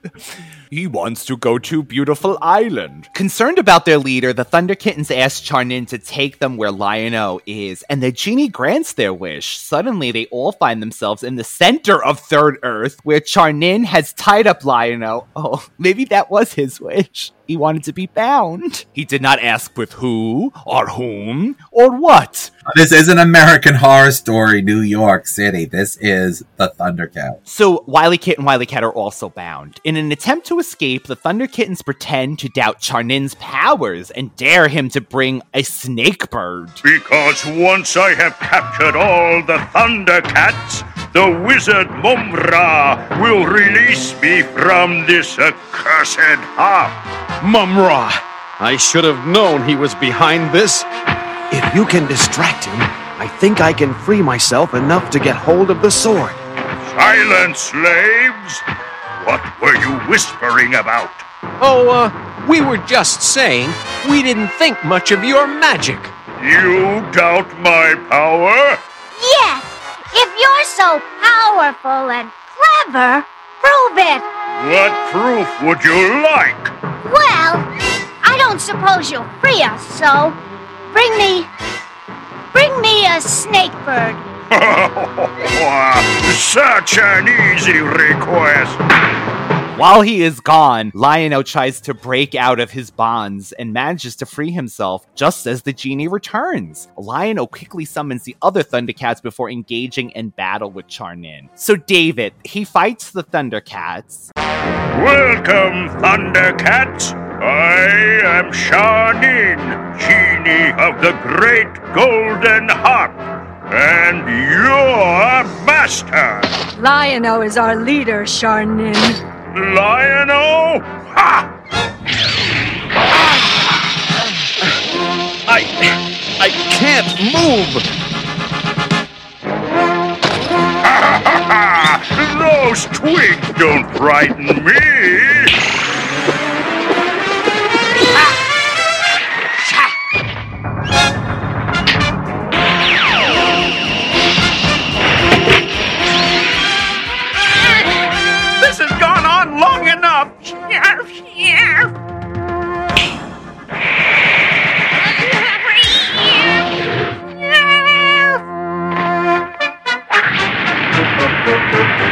He wants to go to Beautiful Island. Concerned about their leader, the Thunder Kittens ask Charnin to take them where Lion-O is, and the genie grants their wish. Suddenly, they all find themselves in the center of Third Earth, where Charnin has tied up Lion-O. Oh, maybe that was his wish. He wanted to be bound. He did not ask with who, or whom, or what. This is an American Horror Story, New York City. This is the Thundercat. So WilyKit and WilyKat are also bound. In an attempt to escape, the Thunder Kittens pretend to doubt Charnin's powers and dare him to bring a snake bird. Because once I have captured all the Thundercats, the wizard Mumm-Ra will release me from this accursed harp. Mumm-Ra! I should have known he was behind this. If you can distract him, I think I can free myself enough to get hold of the sword. Silence, slaves! What were you whispering about? Oh, uh, we were just saying we didn't think much of your magic. You doubt my power? Yes, if you're so powerful and clever, prove it. What proof would you like? Well, I don't suppose you'll free us, so bring me. Bring me a snake bird. Such an easy request. While he is gone, Lion-O tries to break out of his bonds and manages to free himself just as the genie returns. Lion-O quickly summons the other Thundercats before engaging in battle with Charnin. So David, he fights the Thundercats. Welcome, Thundercats. I am Charnin, genie of the great golden harp, and your master. Lion-O is our leader, Charnin. Lion-O? Ha! I. I can't move! Those twigs don't frighten me!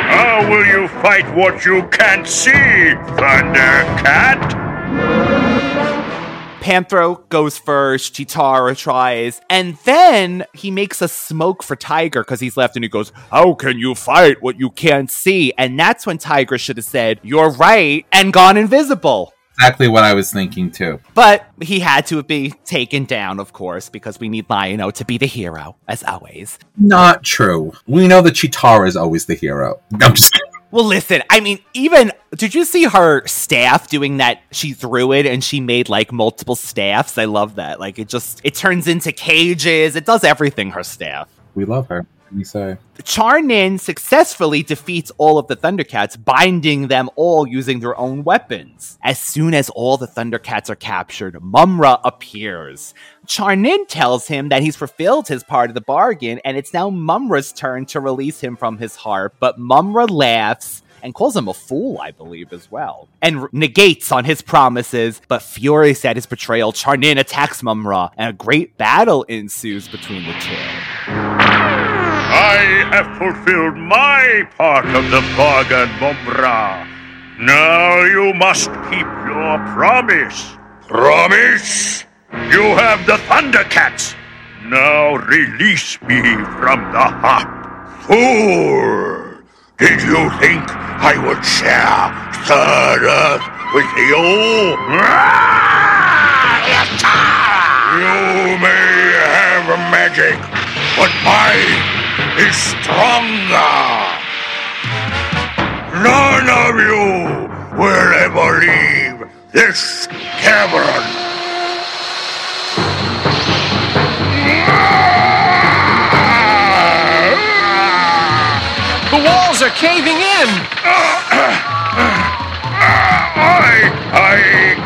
How will you fight what you can't see, Thundercat? Panthro goes first, Cheetara tries, and then he makes a smoke for Tygra because he's left and he goes, How can you fight what you can't see? And that's when Tygra should have said, You're right, and gone invisible. Exactly what I was thinking too. But he had to be taken down, of course, because we need Lion-O to be the hero, as always. Not true. We know that Cheetara is always the hero. I'm just kidding. Well, listen, I mean, even did you see her staff doing that? She threw it and she made like multiple staffs. I love that. Like it just it turns into cages. It does everything. Her staff. We love her. You say? Charnin successfully defeats all of the Thundercats, binding them all using their own weapons. As soon as all the Thundercats are captured, Mumm-Ra appears. Charnin tells him that he's fulfilled his part of the bargain, and it's now Mumm-Ra's turn to release him from his harp, but Mumm-Ra laughs and calls him a fool, I believe, as well, and negates on his promises. But furious at his betrayal, Charnin attacks Mumm-Ra, and a great battle ensues between the two. I have fulfilled my part of the bargain, Mumm-Ra. Now you must keep your promise. Promise? You have the Thundercats. Now release me from the harp. Fool! Did you think I would share Third Earth with you? You may have magic, but mine is stronger. None of you will ever leave this cavern. The walls are caving in. I, I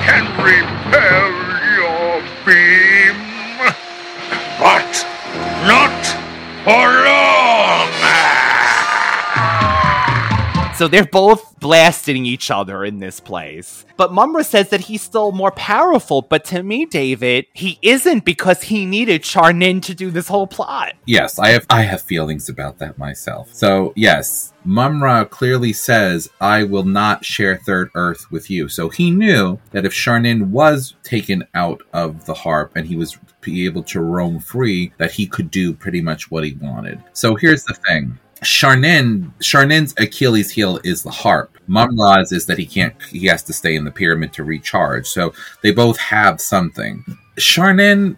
can repel your beam, but not for So they're both blasting each other in this place. But Mumm-Ra says that he's still more powerful, but to me, David, he isn't because he needed Charnin to do this whole plot. Yes, I have I have feelings about that myself. So yes, Mumm-Ra clearly says, I will not share Third Earth with you. So he knew that if Charnin was taken out of the harp and he was able to roam free, that he could do pretty much what he wanted. So here's the thing. Charnin, Charnin's Achilles heel is the harp. Mumm-Ra's is that he can't, he has to stay in the pyramid to recharge. So they both have something. Charnin,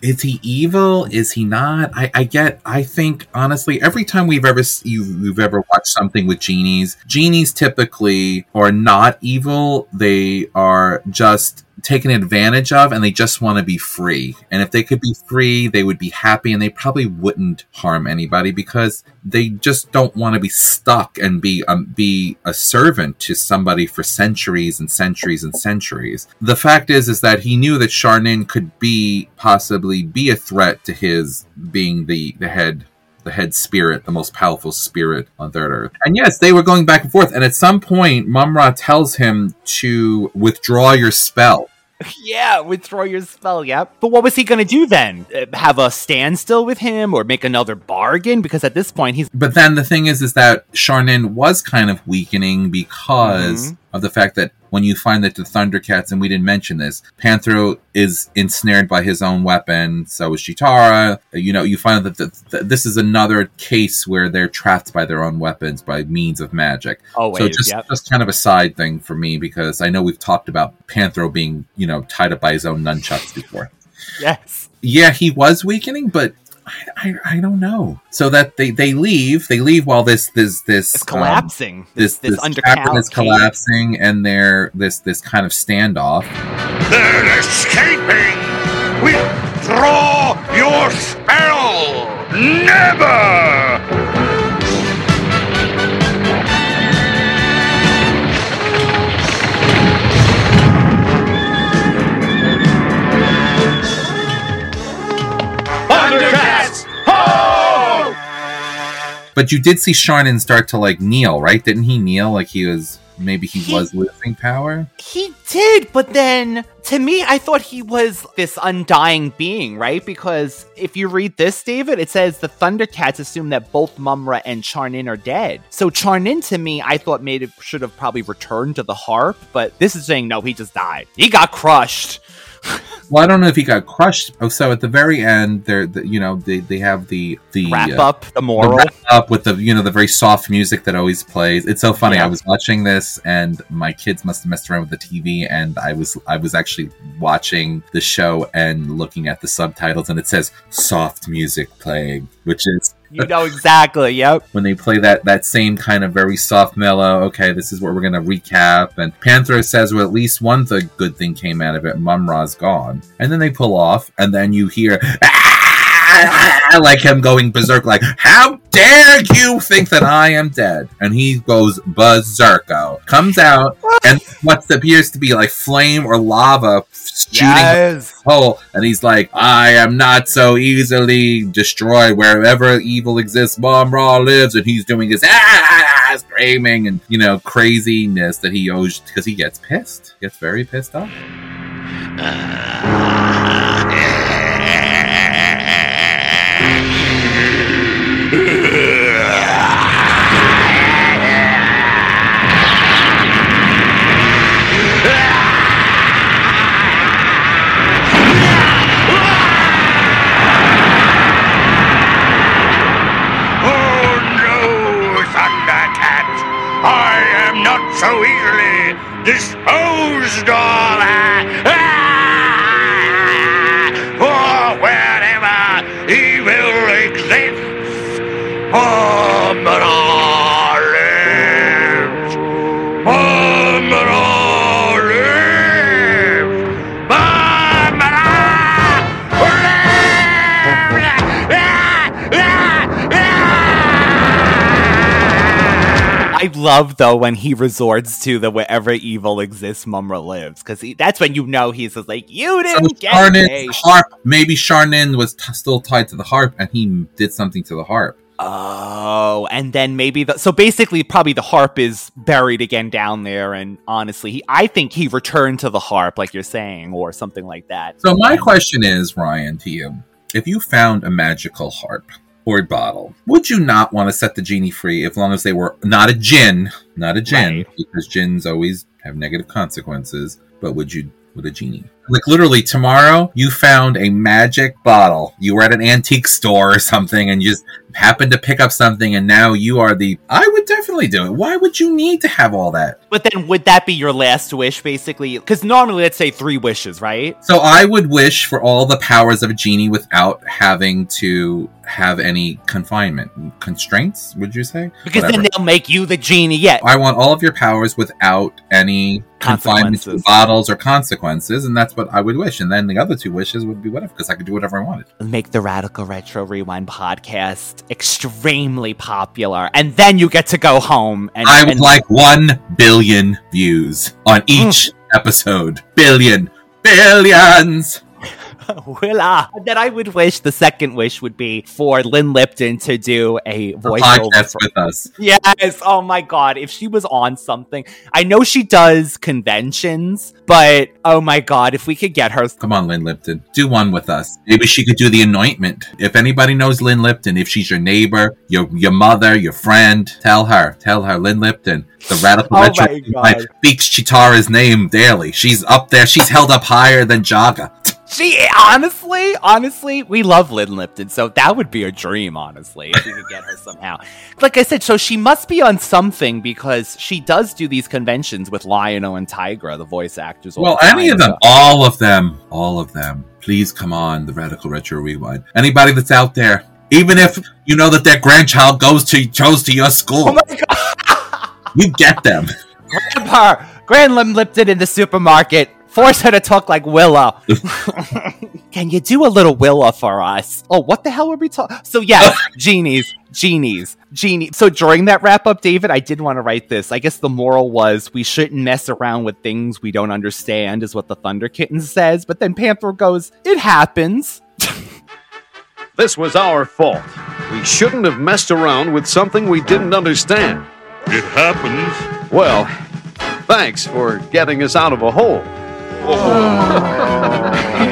is he evil? Is he not? I, I get. I think honestly, every time we've ever s- you, you've ever watched something with genies, genies typically are not evil. They are just taken advantage of and they just want to be free. And if they could be free, they would be happy and they probably wouldn't harm anybody because they just don't want to be stuck and be um, be a servant to somebody for centuries and centuries and centuries. The fact is is that he knew that Charnin could be possibly be a threat to his being the the head the head spirit, the most powerful spirit on third earth. And yes, they were going back and forth. And at some point, Mumm-Ra tells him to withdraw your spell. yeah, withdraw your spell, yep. But what was he going to do then? Uh, Have a standstill with him or make another bargain? Because at this point, he's. But then the thing is, is that Charnin was kind of weakening because Mhm. of the fact that when you find that the Thundercats, and we didn't mention this, Panthro is ensnared by his own weapon. So is Cheetara. You know, you find that the, th this is another case where they're trapped by their own weapons by means of magic. so just yep. just kind of a side thing for me because I know we've talked about Panthro being you know tied up by his own nunchucks before. Yes. Yeah, he was weakening, but I, I, I don't know. So that they, they leave, they leave while this this this It's collapsing. um, this This- this, this cabin is collapsing, and they're this this kind of standoff. They're escaping! Withdraw your spell! Never! But you did see Charnin start to like kneel, right? Didn't he kneel like he was maybe he, was losing power? He did, but then to me, I thought he was this undying being, right? Because if you read this, David, it says the Thundercats assume that both Mumm-Ra and Charnin are dead. So Charnin, to me, I thought made it should have probably returned to the harp, but this is saying no, he just died. He got crushed. Well, I don't know if he got crushed. Oh, so at the very end, they're the, you know they, they have the the Wrap uh, up, the moral. wrap up with the you know the very soft music that always plays. It's so funny. Yeah. I was watching this, and my kids must have messed around with the TV, and I was I was actually watching the show and looking at the subtitles, and it says soft music playing, which is You know exactly. Yep. when they play that that same kind of very soft mellow. Okay, this is what we're gonna recap. And Panthro says, well, at least one th- good thing came out of it. Mumm-Ra's gone, and then they pull off, and then you hear. "Ah!" I like him going berserk, like, how dare you think that I am dead? And he goes berserko. Comes out, and what appears to be like flame or lava shooting Yes. hole, and he's like, I am not so easily destroyed. Wherever evil exists, Mumm-Ra lives, and he's doing his ah, screaming and you know craziness that he owes because he gets pissed, gets very pissed off. Oh disposed of! Love though when he resorts to the wherever evil exists, Mumm-Ra lives, because that's when you know he's just like you didn't get Charnin's harp, maybe Charnin was t- still tied to the harp, and he did something to the harp. Oh, and then maybe the so basically probably the harp is buried again down there, and honestly, he I think he returned to the harp, like you're saying, or something like that. So my question is, Ryan, to you: If you found a magical harp or bottle, would you not want to set the genie free, as long as they were not a jinn, not a jinn, because jinns always have negative consequences? But would you, would a genie? Like literally tomorrow, you found a magic bottle. You were at an antique store or something, and you just happened to pick up something, and now you are the. I would definitely do it. Why would you need to have all that? But then would that be your last wish, basically? Because normally, let's say three wishes, right? So I would wish for all the powers of a genie without having to have any confinement constraints. Would you say? Because Whatever. then they'll make you the genie. Yeah. I want all of your powers without any confinement bottles or consequences, and that's what I would wish. And then the other two wishes would be whatever, because I could do whatever I wanted. Make the Radical Retro Rewind podcast extremely popular, and then you get to go home and I would and- like one billion views on each mm. episode. Billion. Billions. Willa. And then I would wish the second wish would be for Lynne Lipton to do a voiceover Podcast with us. Yes. Oh my god. If she was on something, I know she does conventions, but oh my god, if we could get her. Come on, Lynne Lipton. Do one with us. Maybe she could do the anointment. If anybody knows Lynne Lipton, if she's your neighbor, your your mother, your friend, tell her. Tell her, Lynne Lipton. The radical Oh retro speaks Cheetara's name daily. She's up there. She's held up higher than Jaga. She honestly, honestly, we love Lynne Lipton, so that would be a dream, honestly, if we could get her somehow. Like I said, so she must be on something because she does do these conventions with Lion-O and Tygra, the voice actors. Well, any of them, all of them, all of them. Please come on the Radical Retro Rewind. Anybody that's out there, even if you know that their grandchild goes to goes to your school, oh you get them. her, Grand Lipton in the supermarket. Force her to talk like Willa. Can you do a little Willa for us? Oh, what the hell were we talking? So yes, genies, genies, genie. So during that wrap up, David, I did want to write this. I guess the moral was we shouldn't mess around with things we don't understand, is what the Thunder Kitten says. But then Panthro goes, "It happens." This was our fault. We shouldn't have messed around with something we didn't understand. It happens. Well, thanks for getting us out of a hole.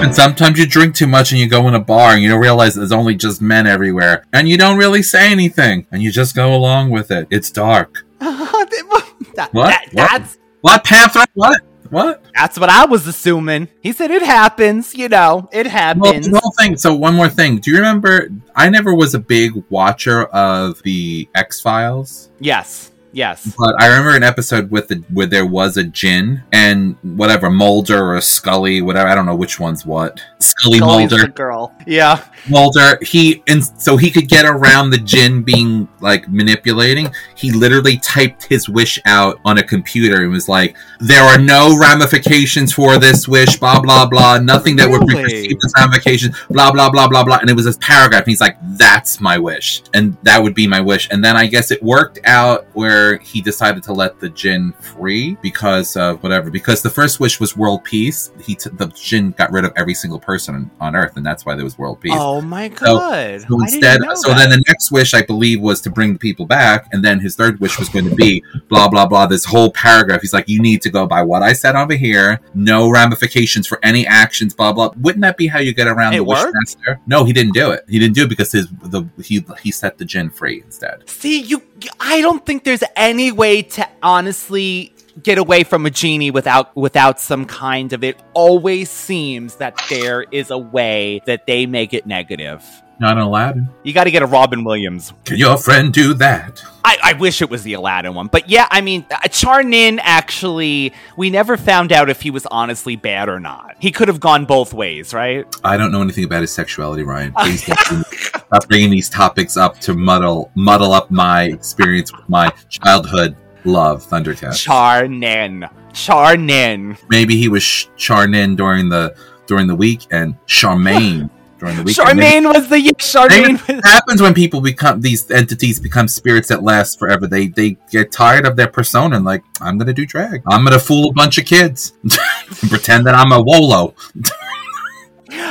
And sometimes you drink too much and you go in a bar and you don't realize there's only just men everywhere. And you don't really say anything. And you just go along with it. It's dark. That- What? that- What? that's What, Panthro? What? What? that's what I was assuming. He said it happens. You know, it Well, happens. one thing. So one more thing. Do you remember? I never was a big watcher of the X Files. yes, yes. But I remember an episode with the where there was a Jinn and whatever Mulder or Scully, whatever I don't know which one's what. Scully Scully's Mulder. the girl. Yeah. Mulder, he and so he could get around the Jinn being like manipulating. He literally typed his wish out on a computer and was like, "There are no ramifications for this wish. Blah blah blah. Nothing that would be Really? perceived as ramifications. Blah blah blah blah blah." And it was this paragraph. And he's like, "That's my wish, and that would be my wish." And then I guess it worked out where he decided to let the Jinn free because of whatever. Because the first wish was world peace. He t- the Jinn got rid of every single person on, on Earth, and that's why there was world peace. Oh Oh my god. So I instead, so that. then the next wish I believe was to bring the people back, and then his third wish was going to be blah blah blah. This whole paragraph, he's like, you need to go by what I said over here. No ramifications for any actions. Blah blah. Wouldn't that be how you get around It the worked? wishmaster? No, he didn't do it. He didn't do it because his the he he set the jinn free instead. See, you I don't think there's any way to honestly get away from a genie without without some kind of it always seems that there is a way that they make it negative. Not an Aladdin. You got to get a Robin Williams. Can your friend do that? I, I wish it was the Aladdin one, but yeah, I mean, uh, Charnin actually, we never found out if he was honestly bad or not. He could have gone both ways, right? I don't know anything about his sexuality, Ryan. Please don't stop bringing these topics up to muddle muddle up my experience with my childhood love, Thundercats. Charnin, Charnin. Maybe he was Charnin during the during the week and Charmaine during the week. Charmaine was the Charmaine. It happens when people become these entities become spirits that last forever. They they get tired of their persona and like I'm gonna do drag. I'm gonna fool a bunch of kids, and pretend that I'm a Wollo.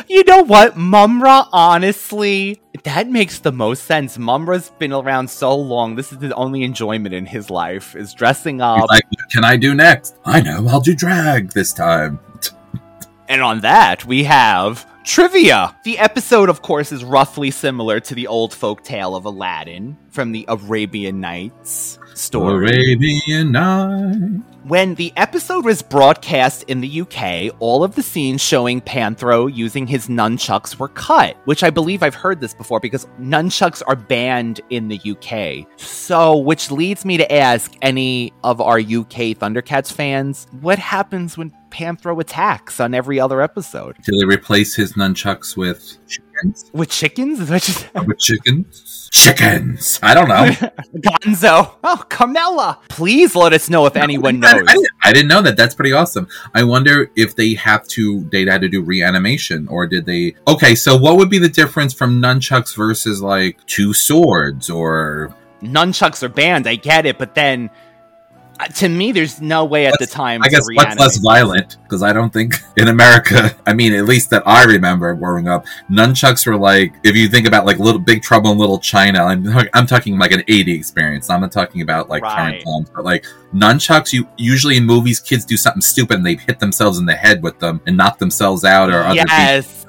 You know what, Mumm-Ra? Honestly, that makes the most sense. Mumm-Ra's been around so long. This is the only enjoyment in his life is dressing up. Like, what can I do next? I know, I'll do drag this time. and on that, we have Trivia! The episode, of course, is roughly similar to the old folk tale of Aladdin from the Arabian Nights story. Arabian Night. When the episode was broadcast in the UK, all of the scenes showing Panthro using his nunchucks were cut, which I believe I've heard this before because nunchucks are banned in the UK. So, which leads me to ask any of our UK Thundercats fans, what happens when Panthro attacks on every other episode? Do they replace his nunchucks with chickens? With chickens? Is that just With chickens? Chickens. I don't know. Gonzo? Oh, Camilla! Please let us know if anyone I, knows. I didn't, I didn't know that. That's pretty awesome. I wonder if they have to. They had to do reanimation, or did they? Okay, so what would be the difference from nunchucks versus like two swords, or Nunchucks are banned, I get it, but then to me, there's no way at the time I guess what's less violent? Because I don't think in America, I mean, at least that I remember growing up, nunchucks were like if you think about like little Big Trouble in Little China. I'm I'm talking like an 80 experience. I'm not talking about like Right. current times, but like nunchucks. You usually in movies, kids do something stupid and they hit themselves in the head with them and knock themselves out or other people yes.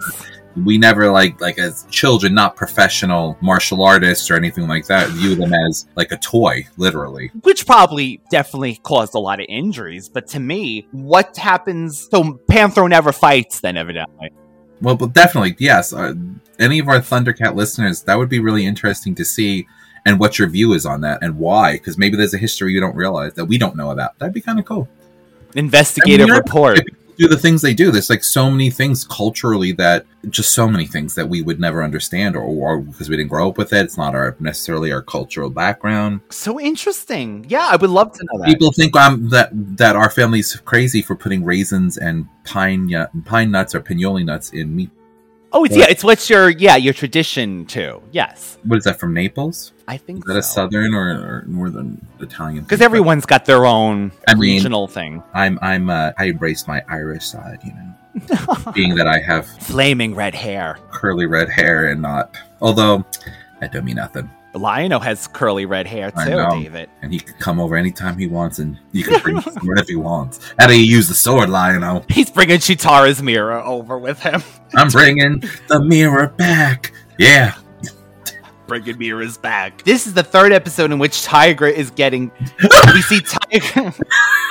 We never like like as children not professional martial artists or anything like that view them as like a toy literally Which probably definitely caused a lot of injuries, but to me, what happens? So Panthro never fights, then evidently. well but definitely yes uh, any of our thundercat listeners that would be really interesting to see and what your view is on that and why because maybe there's a history you don't realize that we don't know about that'd be kind of cool Investigative I mean, report. Do the things they do there's like so many things culturally that just so many things that we would never understand or, or because we didn't grow up with it it's not our necessarily our cultural background So interesting. Yeah, I would love to know that. People think um, that that our family's crazy for putting raisins and pine pine nuts or pinoli nuts in meat. Oh, it's yeah, it's what's your yeah your tradition too. Yes, What is that from Naples? I think Is that a southern or, or northern Italian? because everyone's got their own I mean- regional thing. I'm I'm uh, I embrace my Irish side, you know, being that I have Flaming red hair. curly red hair and not. Although that don't mean nothing. Lion-O has curly red hair too. David. And he can come over anytime he wants, and you can bring his sword if he wants. How do you use the sword, Lion-O? He's bringing Cheetara's mirror over with him. I'm bringing the mirror back. Yeah, Bringing mirrors back. This is the third episode in which Tygra is getting. we see Tygra.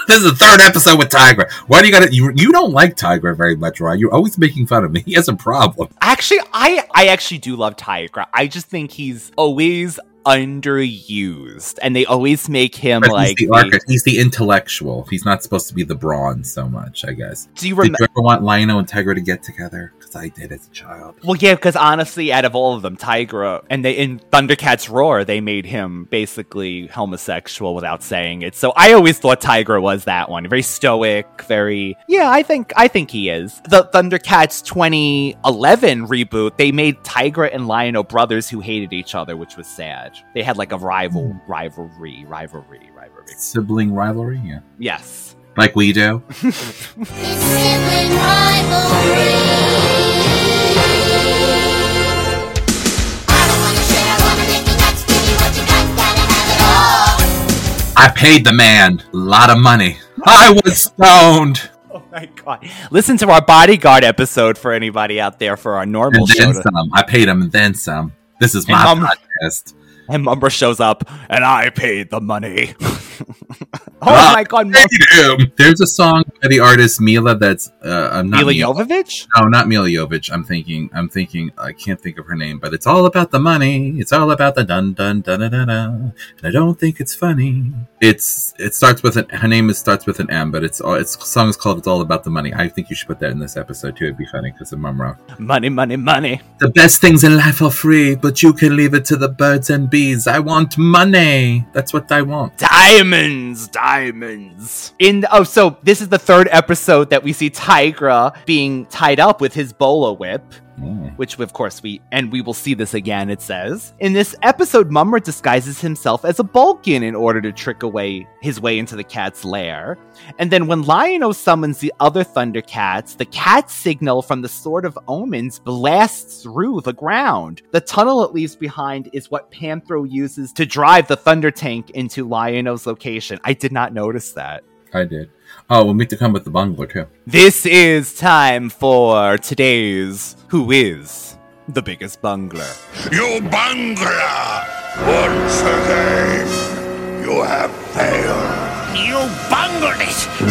This is the third episode with Tygra. Why do you gotta you you don't like Tygra very much, right? You're always making fun of me. He has a problem. Actually, I I actually do love Tygra. I just think he's always underused, and they always make him But like. he's the He's the intellectual. He's not supposed to be the brawn so much, I guess. Do you Did remember? you ever want Lion-O and Tygra to get together? Because I did as a child. Well, yeah, because honestly, out of all of them, Tygra and they in Thundercats Roar, they made him basically homosexual without saying it. So I always thought Tygra was that one, very stoic, very yeah. I think I think he is. The Thundercats 2011 reboot, they made Tygra and Lion-O brothers who hated each other, which was sad. They had like a rival rivalry, rivalry, rivalry. Sibling rivalry, yeah. Yes. Like we do. I paid the man a lot of money. I was stoned. Oh my god! Listen to our bodyguard episode for anybody out there for our normal And then some. I paid him and then some. This is And my um, podcast. And Mumm-Ra shows up, and I paid the money. oh Ah, my god. There's a song by the artist Mila that's uh, I'm not Mila. Jovovich? No, not Mila Jovovich. I'm thinking. I'm thinking. I can't think of her name, but it's all about the money. It's all about the dun dun dun dun dun. dun. And I don't think it's funny. It's. It starts with an. Her name is starts with an M, but it's. all Its song is called "It's All About the Money." I think you should put that in this episode too. It'd be funny because of Mumm-Ra. Money, money, money. The best things in life are free, but you can leave it to the birds and bees. I want money. That's what I want. Diamonds, diamonds. In oh, so this is the third episode that we see Tygra being tied up with his bola whip. Which, of course, we and we will see this again. It says in this episode, Mumm-Ra disguises himself as a Bolkin in order to trick away his way into the cat's lair. And then, when Lion-O summons the other Thundercats, the cat signal from the Sword of Omens blasts through the ground. The tunnel it leaves behind is what Panthro uses to drive the Thunder Tank into Lion-O's location. I did not notice that. I did. Oh, we'll meet to come with the bungler too. This is time for today's Who is the Biggest Bungler? You bungler! Once again, you have failed. You bungled it!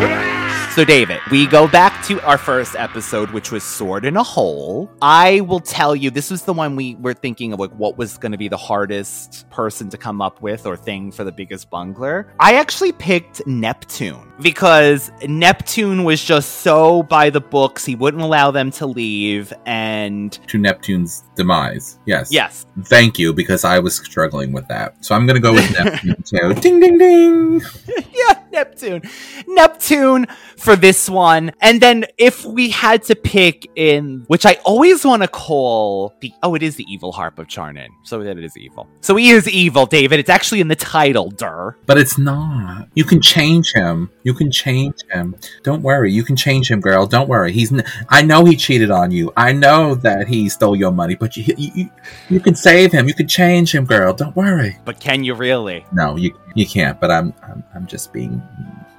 Delight! So, David, we go back to our first episode, which was Sword in a Hole. I will tell you, this was the one we were thinking of, like, what was going to be the hardest person to come up with or thing for the biggest bungler. I actually picked Neptune because Neptune was just so by the books. He wouldn't allow them to leave. And To Neptune's demise. Yes. yes, Thank you, because I was struggling with that. So I'm going to go with Neptune too. Ding, ding, ding. yeah, Neptune. Neptune for this one. And then if we had to pick in, which I always want to call the, oh, it is the evil harp of Charnin. So that it is evil. So he is evil, David. It's actually in the title, Dur. But it's not. You can change him. You can change him. Don't worry. You can change him, girl. Don't worry. He's. N- I know he cheated on you. I know that he stole your money. But you, you, you, you can save him. You can change him, girl. Don't worry. But can you really? No, you, you can't. But I'm, I'm, I'm just being,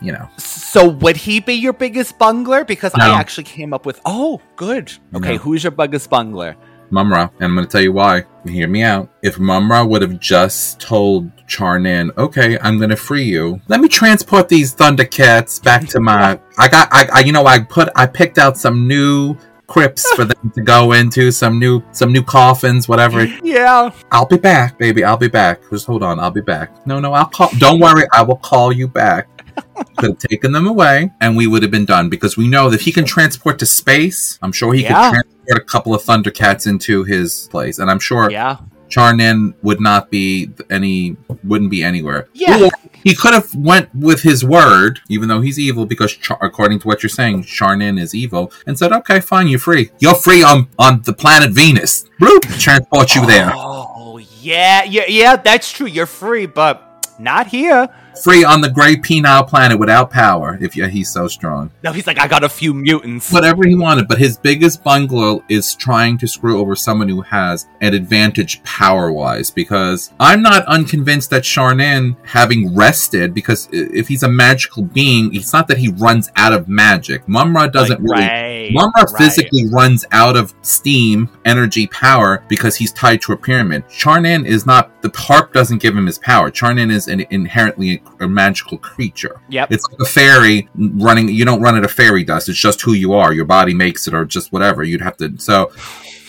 you know. So would he be your biggest bungler? Because No. I actually came up with, oh, good. Okay, No. who's your biggest bungler? Mumm-Ra, and I'm going to tell you why. Hear me out. If Mumm-Ra would have just told Charnin, "Okay, I'm going to free you. Let me transport these Thundercats back to my. I got. I, I. You know. I put. I picked out some new crypts for them to go into. Some new. Some new coffins. Whatever. Yeah. I'll be back, baby. I'll be back. Just hold on. I'll be back. No, no. I'll call. Don't worry. I will call you back. Could have taken them away, and we would have been done because we know that he can transport to space. I'm sure he Yeah. could transport a couple of Thundercats into his place, and I'm sure Yeah. Charnin would not be any, wouldn't be anywhere. Yeah. Or he could have went with his word, even though he's evil, because Char- according to what you're saying, Charnin is evil, and said, "Okay, fine, you're free. You're free on on the planet Venus. Bloop, transport you there. Oh, yeah. Yeah, yeah, that's true. You're free, but not here. Free on the gray penile planet without power. If you, he's so strong." No, he's like, I got a few mutants. whatever he wanted, but his biggest bungalow is trying to screw over someone who has an advantage power wise. Because I'm not unconvinced that Charnin, having rested, because if he's a magical being, it's not that he runs out of magic. Mumm-Ra doesn't Like, really. right, Mumm-Ra right. physically runs out of steam, energy, power because he's tied to a pyramid. Charnin is not. The harp doesn't give him his power. Charnin is an inherently a magical creature. Yep. It's like a fairy running. You don't run at a fairy dust. It's just who you are. Your body makes it, or just whatever. You'd have to. So,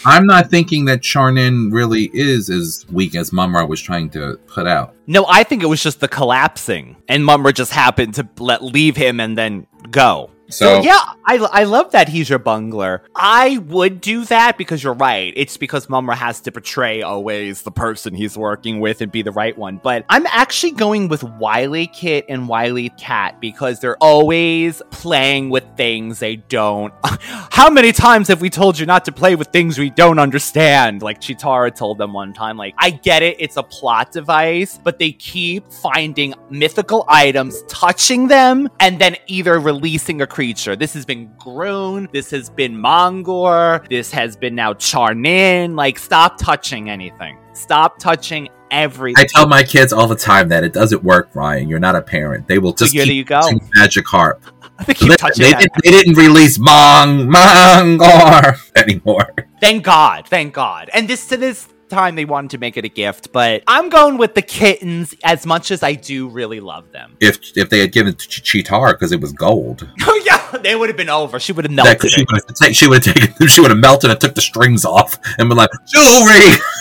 I'm not thinking that Charnin really is as weak as Mumm-Ra was trying to put out. No, I think it was just the collapsing, and Mumm-Ra just happened to let leave him and then go. So, yeah, I, I love that he's your bungler. I would do that because you're right. It's because Mumm-Ra has to portray always the person he's working with and be the right one. But I'm actually going with WilyKit and WilyKat because they're always playing with things they don't. How many times have we told you not to play with things we don't understand? Like Cheetara told them one time. Like, I get it, it's a plot device, but they keep finding mythical items, touching them, and then either releasing a creature. This has been Grune, this has been Mongor, this has been now Charnin. Like, stop touching anything. Stop touching everything. I tell my kids all the time that it doesn't work, Ryan. You're not a parent. They will just keep you go. Magic Harp. They keep touching they, didn't, they didn't release Mong Mongor anymore. Thank God. Thank God. And this to this time they wanted to make it a gift, but I'm going with the kittens as much as I do really love them. If if they had given it to Ch- Cheetar because it was gold, Oh yeah, they would have been over. She would have melted she it. would have she would have taken she would have melted and took the strings off and been like jewelry.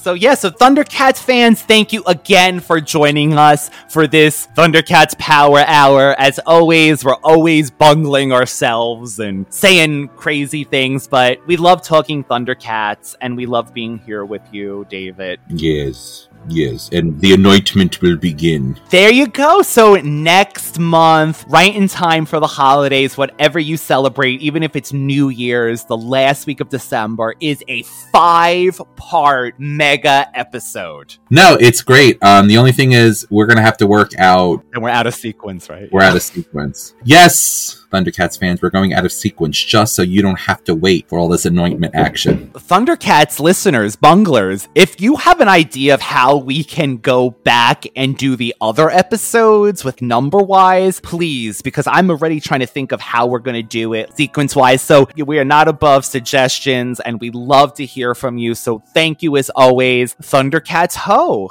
So yeah, so Thundercats fans, thank you again for joining us for this Thundercats Power Hour. As always, we're always bungling ourselves and saying crazy things, but we love talking Thundercats and we love being here with you, David. Yes, yes, and the anointment will begin. There you go. So next month, right in time for the holidays, whatever you celebrate, even if it's New Year's, the last week of December is a five-part mega episode. No, it's great. Um, the only thing is we're gonna have to work out. And we're out of sequence, right? We're out of sequence. Yes, Thundercats fans, we're going out of sequence just so you don't have to wait for all this anointment action. Thundercats listeners, bunglers, if you have an idea of how we can go back and do the other episodes with number wise, please, because I'm already trying to think of how we're going to do it sequence wise. So we are not above suggestions and we love to hear from you. So thank you as always. Thundercats ho!